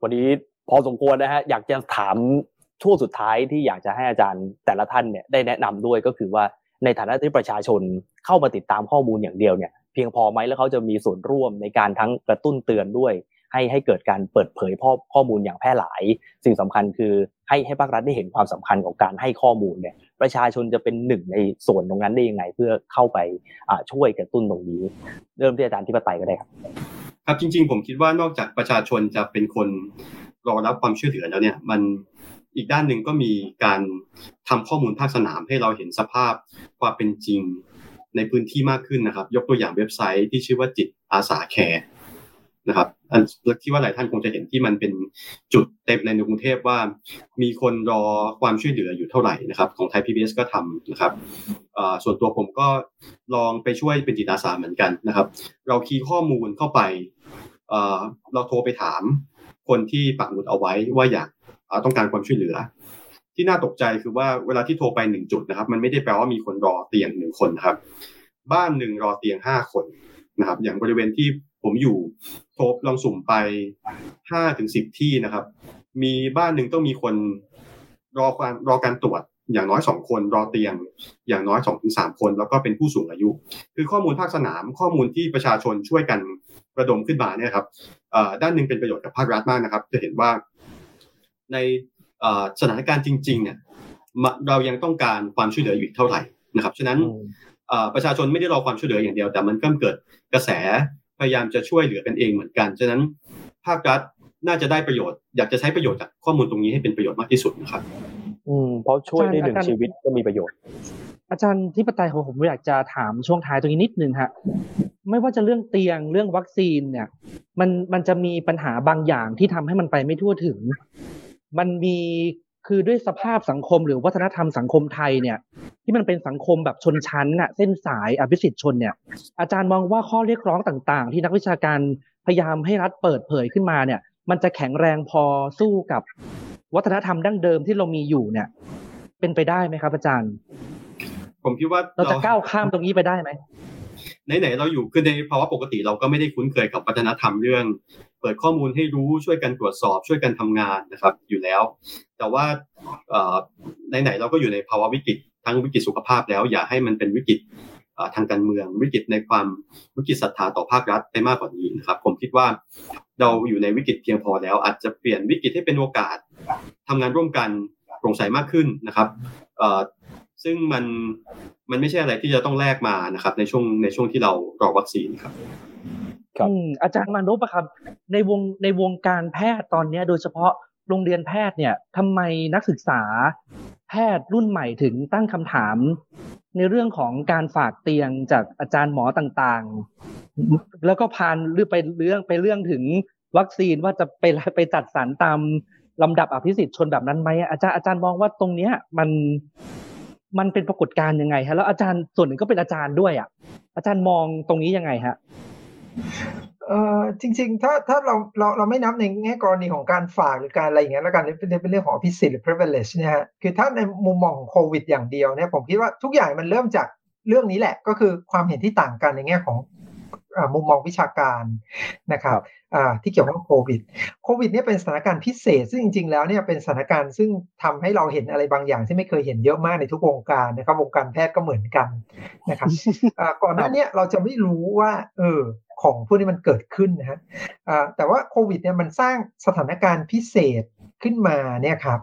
Speaker 2: วันนี้พอสมควรนะฮะอยากจะถามช่วงสุดท้ายที่อยากจะให้อาจารย์แต่ละท่านเนี่ยได้แนะนำด้วยก็คือว่าในฐานะที่ประชาชนเข้ามาติดตามข้อมูลอย่างเดียวเนี่ย เพียงพอไหมแล้วเขาจะมีส่วนร่วมในการทั้งกระตุ้นเตือนด้วย ให้ให้เกิดการเปิดเผยข้อข้อมูลอย่างแพร่หลาย สิ่งสำคัญคือให้ให้ภาครัฐได้เห็นความสำคัญของการให้ข้อมูลเนี่ยประชาชนจะเป็นหนึ่งในส่วนตรงนั้นได้ยังไง เพื่อเข้าไปช่วยกระตุ้นตรงนี้ เริ่มที่อาจารย์ที่ปไตยก็ได้ครับ
Speaker 4: ครับจริง ๆ ผมคิดว่านอกจากประชาชนจะเป็นคนรอรับความช่วยเหลือแล้วเนี่ยมันอีกด้านหนึ่งก็มีการทำข้อมูลภาคสนามให้เราเห็นสภาพความเป็นจริง ในพื้นที่มากขึ้นนะครับ ยกตัวอย่างเว็บไซต์ที่ชื่อว่าจิตอาสาแคร์นะครับอันที่ว่าหลายท่านคงจะเห็นที่มันเป็นจุดเต็มในกรุงเทพว่า มีคนรอความช่วยเหลืออยู่เท่าไหร่นะครับ ของไทยพีบีก็ทำนะครับส่วนตัวผมก็ลองไปช่วยเป็นจิตอาสาเหมือนกันนะครับ เราคีย์ข้อมูลเข้าไปเราโทรไปถามคนที่ปักหมุดเอาไว้ว่าอยากต้องการความช่วยเหลือ ที่น่าตกใจคือว่าเวลาที่โทรไปหนึ่งจุดนะครับ มันไม่ได้แปลว่ามีคนรอเตียงหนึ่งคนครับ บ้านหนึ่งรอเตียงห้าคนนะครับ อย่างบริเวณที่ผมอยู่โทรลองสุ่มไปห้าถึงสิบที่นะครับ มีบ้านหนึ่งต้องมีคนรอการรอการตรวจอย่างน้อยสองคนรอเตียง อย่างน้อยสองถึงสามคน แล้วก็เป็นผู้สูงอายุ คือข้อมูลภาคสนาม ข้อมูลที่ประชาชนช่วยกันระดมขึ้นมาเนี่ยครับด้านหนึ่งเป็นประโยชน์กับภาครัฐมากนะครับ จะเห็นว่าใน สถานการณ์จริงๆเนี่ยเรายังต้องการความช่วยเหลืออยู่เท่าไหร่นะครับฉะนั้นประชาชนไม่ได้รอความช่วยเหลืออย่างเดียว แต่มันก็เกิดกระแสพยายามจะช่วยเหลือกันเองเหมือนกันฉะนั้นภาครัฐน่าจะได้ประโยชน์ อยากจะใช้ประโยชน์จากข้อมูลตรงนี้ให้เป็นประโยชน์มากที่สุดนะครับ
Speaker 2: อืมเพราะช่วยได้หนึ่งชีวิตก็มีประโยชน์
Speaker 3: อาจารย์ที่ปไตยของผมอยากจะถามช่วงท้ายตรงนี้นิดนึงฮะไม่ว่าจะเรื่องเตียงเรื่องวัคซีนเนี่ย มันมันจะมีปัญหาบางอย่างที่ทำให้มันไปไม่ทั่วถึง มันมีคือด้วยสภาพสังคมหรือวัฒนธรรมสังคมไทยเนี่ย ที่มันเป็นสังคมแบบชนชั้นน่ะเส้นสายอภิสิทธิ์ชนเนี่ย อาจารย์มองว่าข้อเรียกร้องต่างๆ ที่นักวิชาการพยายามให้รัฐเปิดเผยขึ้นมาเนี่ย มันจะแข็งแรงพอสู้กับวัฒนธรรมดั้งเดิมที่เรามีอยู่เนี่ย เป็นไปได้ไหมครับ อาจารย์
Speaker 4: ผมคิดว่า
Speaker 3: เราจะก้าวข้ามตรงนี้ไปได้ไหม
Speaker 4: ไหนๆเราอยู่คือในภาวะปกติเราก็ไม่ได้คุ้นเคยกับวัฒนธรรมเรื่อง เปิดข้อมูลให้รู้ช่วยกันตรวจสอบช่วยกันทำงานนะครับอยู่แล้ว แต่ว่าไหนๆเราก็อยู่ในภาวะวิกฤตทั้งวิกฤตสุขภาพแล้ว อย่าให้มันเป็นวิกฤตทางการเมืองวิกฤตในความวิกฤตศรัทธาต่อภาครัฐไปมากกว่านี้นะครับ ผมคิดว่าเราอยู่ในวิกฤตเพียงพอแล้ว อาจจะเปลี่ยนวิกฤตให้เป็นโอกาสทำงานร่วมกันโปร่งใสมากขึ้นนะครับซึ่งมันมันไม่ใช่อะไรที่จะต้องแลกมานะครับ ในช่วงในช่วงที่เรารอวัคซีนครับ
Speaker 3: ครับ อาจารย์มานพครับ ในวงในวงการแพทย์ตอนนี้โดยเฉพาะโรงเรียนแพทย์เนี่ยทำไมนักศึกษา แพทย์รุ่นใหม่ถึงตั้งคำถาม ในเรื่องของการฝากเตียงจากอาจารย์หมอต่างๆ แล้วก็พานเรื่องไปเรื่องไปเรื่องถึงวัคซีนว่าจะไปไปจัดสรรตามลำดับอภิสิทธิ์ชนแบบนั้นไหมอาจารย์อาจารย์มองว่าตรงเนี้ยมันมันเป็นปรากฏการณ์ยังไงฮะแล้วอาจารย์ส่วนหนึ่งก็เป็นอาจารย์ด้วยอะอาจารย์มองตรงนี้ยังไงฮะ
Speaker 5: เอ่อจริง ๆ ถ้าถ้าเราเราเราไม่นับในแง่กรณีของการฝากหรือการอะไรอย่างเงี้ยแล้วกันเป็นเป็นเรื่องของพิเศษหรือ privilege เนี่ยฮะคือถ้าในมุมมองของโควิดอย่างเดียวเนี่ยผมคิดว่าทุกอย่างมันเริ่มจากเรื่องนี้แหละก็คือความเห็นที่ต่างกันในแง่ของ มุมมองวิชาการนะครับที่เกี่ยวกับโควิดโควิดเนี่ยเป็นสถานการณ์พิเศษ ซึ่งจริงๆแล้วเนี่ยเป็นสถานการณ์ซึ่งทำให้เราเห็นอะไรบางอย่างที่ไม่เคยเห็นเยอะมากในทุกวงการนะครับวงการแพทย์ก็เหมือนกันนะครับก่อนหน้านี้เราจะไม่รู้ว่า เออของพวกนี้มันเกิดขึ้นนะฮะแต่ว่าโควิดเนี่ยมันสร้างสถานการณ์พิเศษขึ้นมาเนี่ยครับ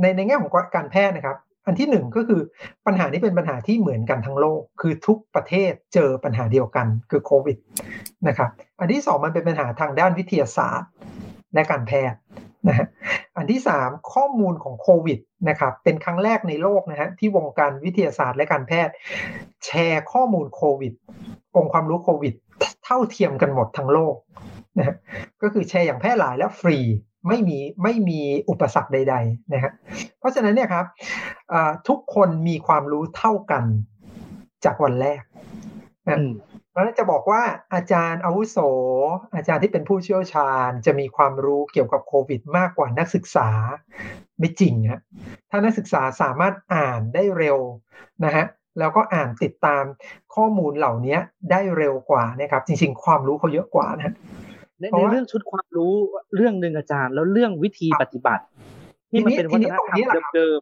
Speaker 5: ในในแง่ของการแพทย์นะครับ อันที่หนึ่งก็คือปัญหานี้เป็นปัญหาที่เหมือนกันทั้งโลก คือทุกประเทศเจอปัญหาเดียวกันคือโควิดนะครับอันที่สองมันเป็นปัญหาทางด้านวิทยาศาสตร์และการแพทย์นะฮะอันที่สามข้อมูลของโควิดนะครับเป็นครั้งแรกในโลกนะฮะที่วงการวิทยาศาสตร์และการแพทย์ แชร์ข้อมูลโควิด องค์ความรู้โควิด เท่าเทียมกันหมดทั้งโลกนะฮะก็คือแชร์อย่างแพร่หลายและฟรี ไม่มีไม่มีอุปสรรคใด ๆ นะฮะเพราะฉะนั้นเนี่ยครับทุกคนมีความรู้เท่ากันจากวันแรกนะเพราะนั้นจะบอกว่าอาจารย์อาวุโส อาจารย์ที่เป็นผู้เชี่ยวชาญ จะมีความรู้เกี่ยวกับโควิด มากกว่านักศึกษาไม่จริงฮะถ้านักศึกษาสามารถอ่านได้เร็วนะฮะแล้วก็อ่านติดตามข้อมูลเหล่านี้ได้เร็วกว่านะครับ จริง ๆ ความรู้เขาเยอะกว่านะ
Speaker 3: ในในเรื่องชุดความรู้เรื่องหนึ่งอาจารย์ แล้วเรื่องวิธีปฏิบัติ ที่มันเป็นวัฒนธรรมเดิม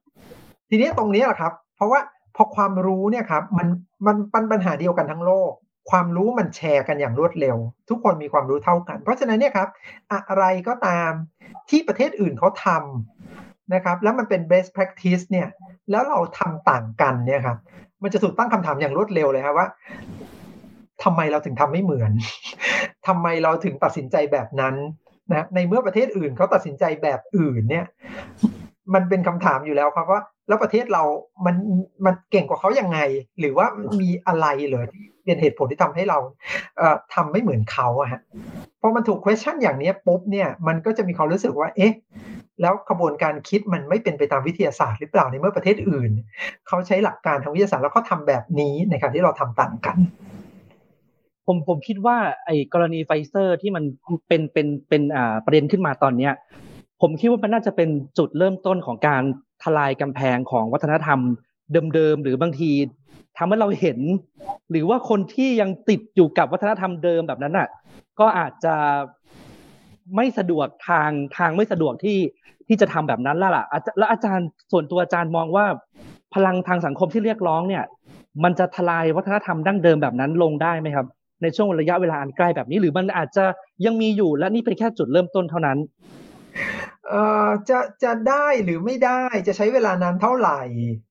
Speaker 5: ทีนี้ตรงนี้แหละครับ เพราะว่าพอความรู้เนี่ยครับ มันมันเป็นปัญหาเดียวกันทั้งโลก ความรู้มันแชร์กันอย่างรวดเร็ว ทุกคนมีความรู้เท่ากัน เพราะฉะนั้นเนี่ยครับ อะไรก็ตามที่ประเทศอื่นเขาทำนะครับ แล้วมันเป็น best practice เนี่ย แล้วเราทำต่างกันเนี่ยครับ มันจะถูกตั้งคำถามอย่างรวดเร็วเลยครับว่า ทำไมเราถึงทำไม่เหมือนทำไมเราถึงตัดสินใจแบบนั้นนะในเมื่อประเทศอื่นเขาตัดสินใจแบบอื่นเนี่ย มันเป็นคำถามอยู่แล้วครับว่า แล้วประเทศเรา มันมันเก่งกว่าเขายังไง หรือว่ามีอะไรเลยที่เป็นเหตุผลที่ทำให้เราเอ่อทำไม่เหมือนเขาอะฮะพอมันถูก question อย่างนี้ปุ๊บเนี่ยมันก็จะมีความรู้สึกว่า เอ๊ะ แล้วกระบวนการคิดมันไม่เป็นไปตามวิทยาศาสตร์หรือเปล่าในเมื่อประเทศอื่นเขาใช้หลักการทางวิทยาศาสตร์แล้วเขาทาแบบนี้ในการที่เราทำต่างกัน
Speaker 3: ผมผมคิดว่าไอ้กรณีไฟเซอร์ที่มันเป็นเป็นเป็นอ่าประเด็นขึ้นมาตอนเนี้ย ผมคิดว่ามันน่าจะเป็นจุดเริ่มต้นของการทลายกำแพงของวัฒนธรรมเดิมๆหรือบางทีทำให้เราเห็น หรือว่าคนที่ยังติดอยู่กับวัฒนธรรมเดิมแบบนั้นน่ะ ก็อาจจะไม่สะดวกทางทางไม่สะดวกที่ที่จะทำแบบนั้นล้วล่ะแล้วอาจารย์ส่วนตัวอาจารย์มองว่าพลังทางสังคมที่เรียกร้องเนี่ย มันจะทลายวัฒนธรรมดั้งเดิมแบบนั้นลงได้ไหมครับ ในช่วงระยะเวลาอันใกล้แบบนี้ หรือมันอาจจะยังมีอยู่และนี่เป็นแค่จุดเริ่มต้นเท่านั้น
Speaker 5: จะจะได้หรือไม่ได้จะใช้เวลานานเท่าไหร่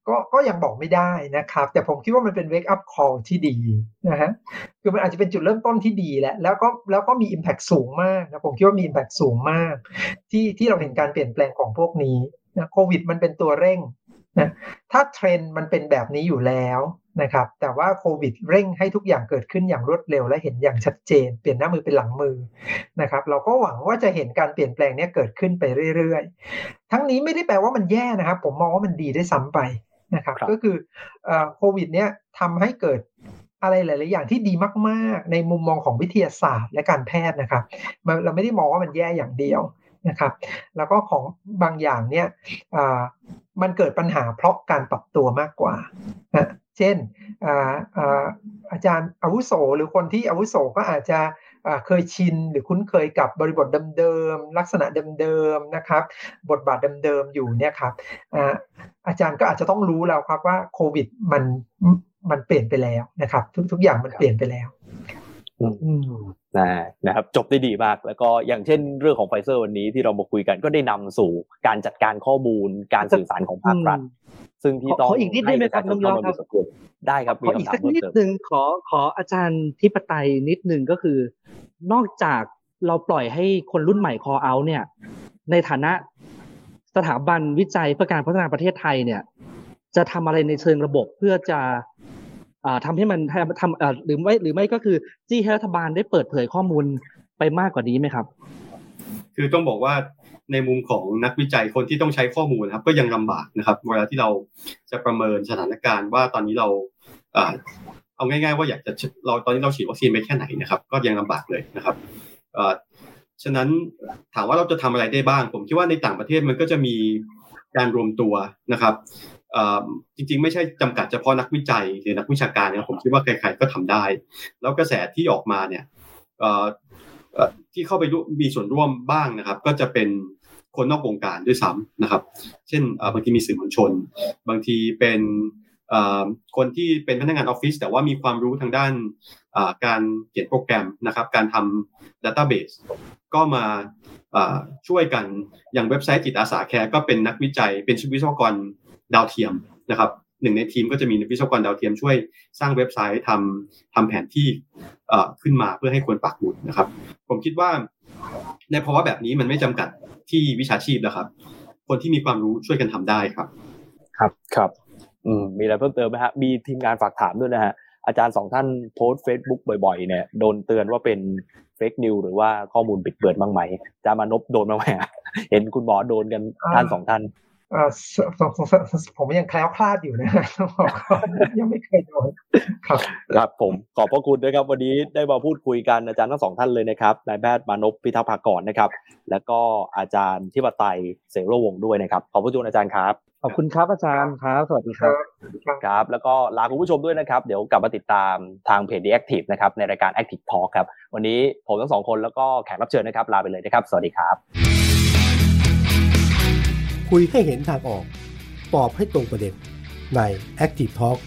Speaker 5: ก็ก็ยังบอกไม่ได้นะครับ แต่ผมคิดว่ามันเป็น wake up call ที่ดีนะฮะคือมันอาจจะเป็นจุดเริ่มต้นที่ดีแหละแล้วก็แล้วก็มี impact สูงมากนะผมคิดว่ามี impact สูงมาก ที่ที่เราเห็นการเปลี่ยนแปลงของพวกนี้นะโควิดมันเป็นตัวเร่ง นะถ้าเทรนด์มันเป็นแบบนี้อยู่แล้วนะครับแต่ว่าโควิดเร่งให้ทุกอย่างเกิดขึ้นอย่างรวดเร็วและเห็นอย่างชัดเจน เปลี่ยนหน้ามือเป็นหลังมือนะครับเราก็หวังว่าจะเห็นการเปลี่ยนแปลงนี้เกิดขึ้นไปเรื่อยๆ ทั้งนี้ไม่ได้แปลว่ามันแย่นะครับ ผมมองว่ามันดีได้ซ้ำไปนะครับก็คือโควิด เนี้ยทำให้เกิดอะไรหลาย ๆ อย่างที่ดีมาก ๆ ในมุมมองของวิทยาศาสตร์และการแพทย์นะครับเราไม่ได้มองว่ามันแย่อย่างเดียว นะครับ แล้วก็ของบางอย่างเนี่ยมันเกิดปัญหาเพราะการปรับตัวมากกว่านะเช่นอาจารย์อาวุโสหรือคนที่อาวุโสก็อาจจะเคยชินหรือคุ้นเคยกับบริบทเดิมๆลักษณะเดิมๆนะครับ บทบาทเดิมๆอยู่เนี่ยครับอาจารย์ก็อาจจะต้องรู้แล้วครับว่าโควิดมันมันเปลี่ยนไปแล้วนะครับ ทุกๆอย่างมันเปลี่ยนไปแล้ว
Speaker 2: นะนะครับจบได้ดีมาก แล้วก็อย่างเช่นเรื่องของไฟเซอร์วันนี้ที่เรามาคุยกันก็ได้นำสู่การจัดการข้อมูลการสื่อสารของภาครัฐ ซึ่งที่ต้อง
Speaker 3: ขออีกนิดได้ไหมครับน้องยอครับ
Speaker 2: ได้ครับ
Speaker 3: ขออีกสักนิดหนึ่งขอขออาจารย์ทิปไตยนิดนึงก็คือ นอกจากเราปล่อยให้คนรุ่นใหม่คอเอาเนี่ย ในฐานะสถาบันวิจัยเพื่อการพัฒนาประเทศไทยเนี่ย จะทำอะไรในเชิงระบบเพื่อจะ ทำให้มันทำหรือไม่หรือไม่ก็คือจี้ให้รัฐบาลได้เปิดเผยข้อมูลไปมากกว่านี้ไหมครับ
Speaker 4: คือต้องบอกว่าในมุมของนักวิจัยคนที่ต้องใช้ข้อมูลครับ ก็ยังลำบากนะครับเวลาที่เราจะประเมินสถานการณ์ว่าตอนนี้เราเอาง่าย ๆ ว่าอยากจะเราตอนนี้เราฉีดวัคซีนไปแค่ไหนนะครับ ก็ยังลำบากเลยนะครับฉะนั้นถามว่าเราจะทำอะไรได้บ้าง ผมคิดว่าในต่างประเทศมันก็จะมีการรวมตัวนะครับ จริงๆ ไม่ใช่จำกัดเฉพาะนักวิจัยหรือนักวิชาการนะผมคิดว่าใครๆก็ทำได้ แล้วกระแสที่ออกมาเนี่ยที่เข้าไปมีส่วนร่วมบ้างนะครับ ก็จะเป็นคนนอกวงการด้วยซ้ำนะครับ เช่นบางทีมีสื่อมวลชน บางทีเป็นคนที่เป็นพนักงานออฟฟิศแต่ว่ามีความรู้ทางด้านการเขียนโปรแกรมนะครับ การทำ database ก็มา ช่วยกันอย่างเว็บไซต์จิตอาสาแคร์ก็เป็นนักวิจัย เป็นวิศวกรดาวเทียมนะครับหนึ่งในทีมก็จะมีวิศวกรดาวเทียมช่วยสร้างเว็บไซต์ทำทำแผนที่ขึ้นมาเพื่อให้คนปักหมุดนะครับ ผมคิดว่าในภาวะแบบนี้มันไม่จำกัดที่วิชาชีพนะครับ คนที่มีความรู้ช่วยกันทำได้ครับ
Speaker 2: ครับครับอืมมีอะไรเพิ่มเติมไหมฮะมีทีมงานฝากถามด้วยนะฮะ อาจารย์สองท่านโพสต์เฟซบุ๊กบ่อยๆเนี่ยโดนเตือนว่าเป็น fake news หรือว่าข้อมูลบิดเบือนบ้างไหมจารย์มานพโดนบ้างไหมเห็นคุณหมอโดนกันท่านสองท่าน
Speaker 5: ผมยังแคล้วคลาดอยู่นะยังไม่เคยโดนครับ
Speaker 2: ครับผมขอบพระคุณนะครับวันนี้ได้มาพูดคุยกันอาจารย์ทั้งสองท่านเลยนะครับนายแพทย์มานพพิทักษ์ภากรนะครับ แล้วก็อาจารย์ทิปไตยเสรวงด้วยนะครับขอบพระคุณอาจารย์ครับ
Speaker 3: ขอบคุณครับอาจารย์ครับ สวัสดีครับ
Speaker 2: ครับ แล้วก็ลาคุณผู้ชมด้วยนะครับ เดี๋ยวกลับมาติดตามทางเพจ The Active นะครับ ในรายการ Active Talk ครับ วันนี้ผมทั้งสองคนแล้วก็แขกรับเชิญนะครับ ลาไปเลยนะครับ สวัสดีครับ
Speaker 1: คุยให้เห็นทางออก ตอบให้ตรงประเด็นใน Active Talk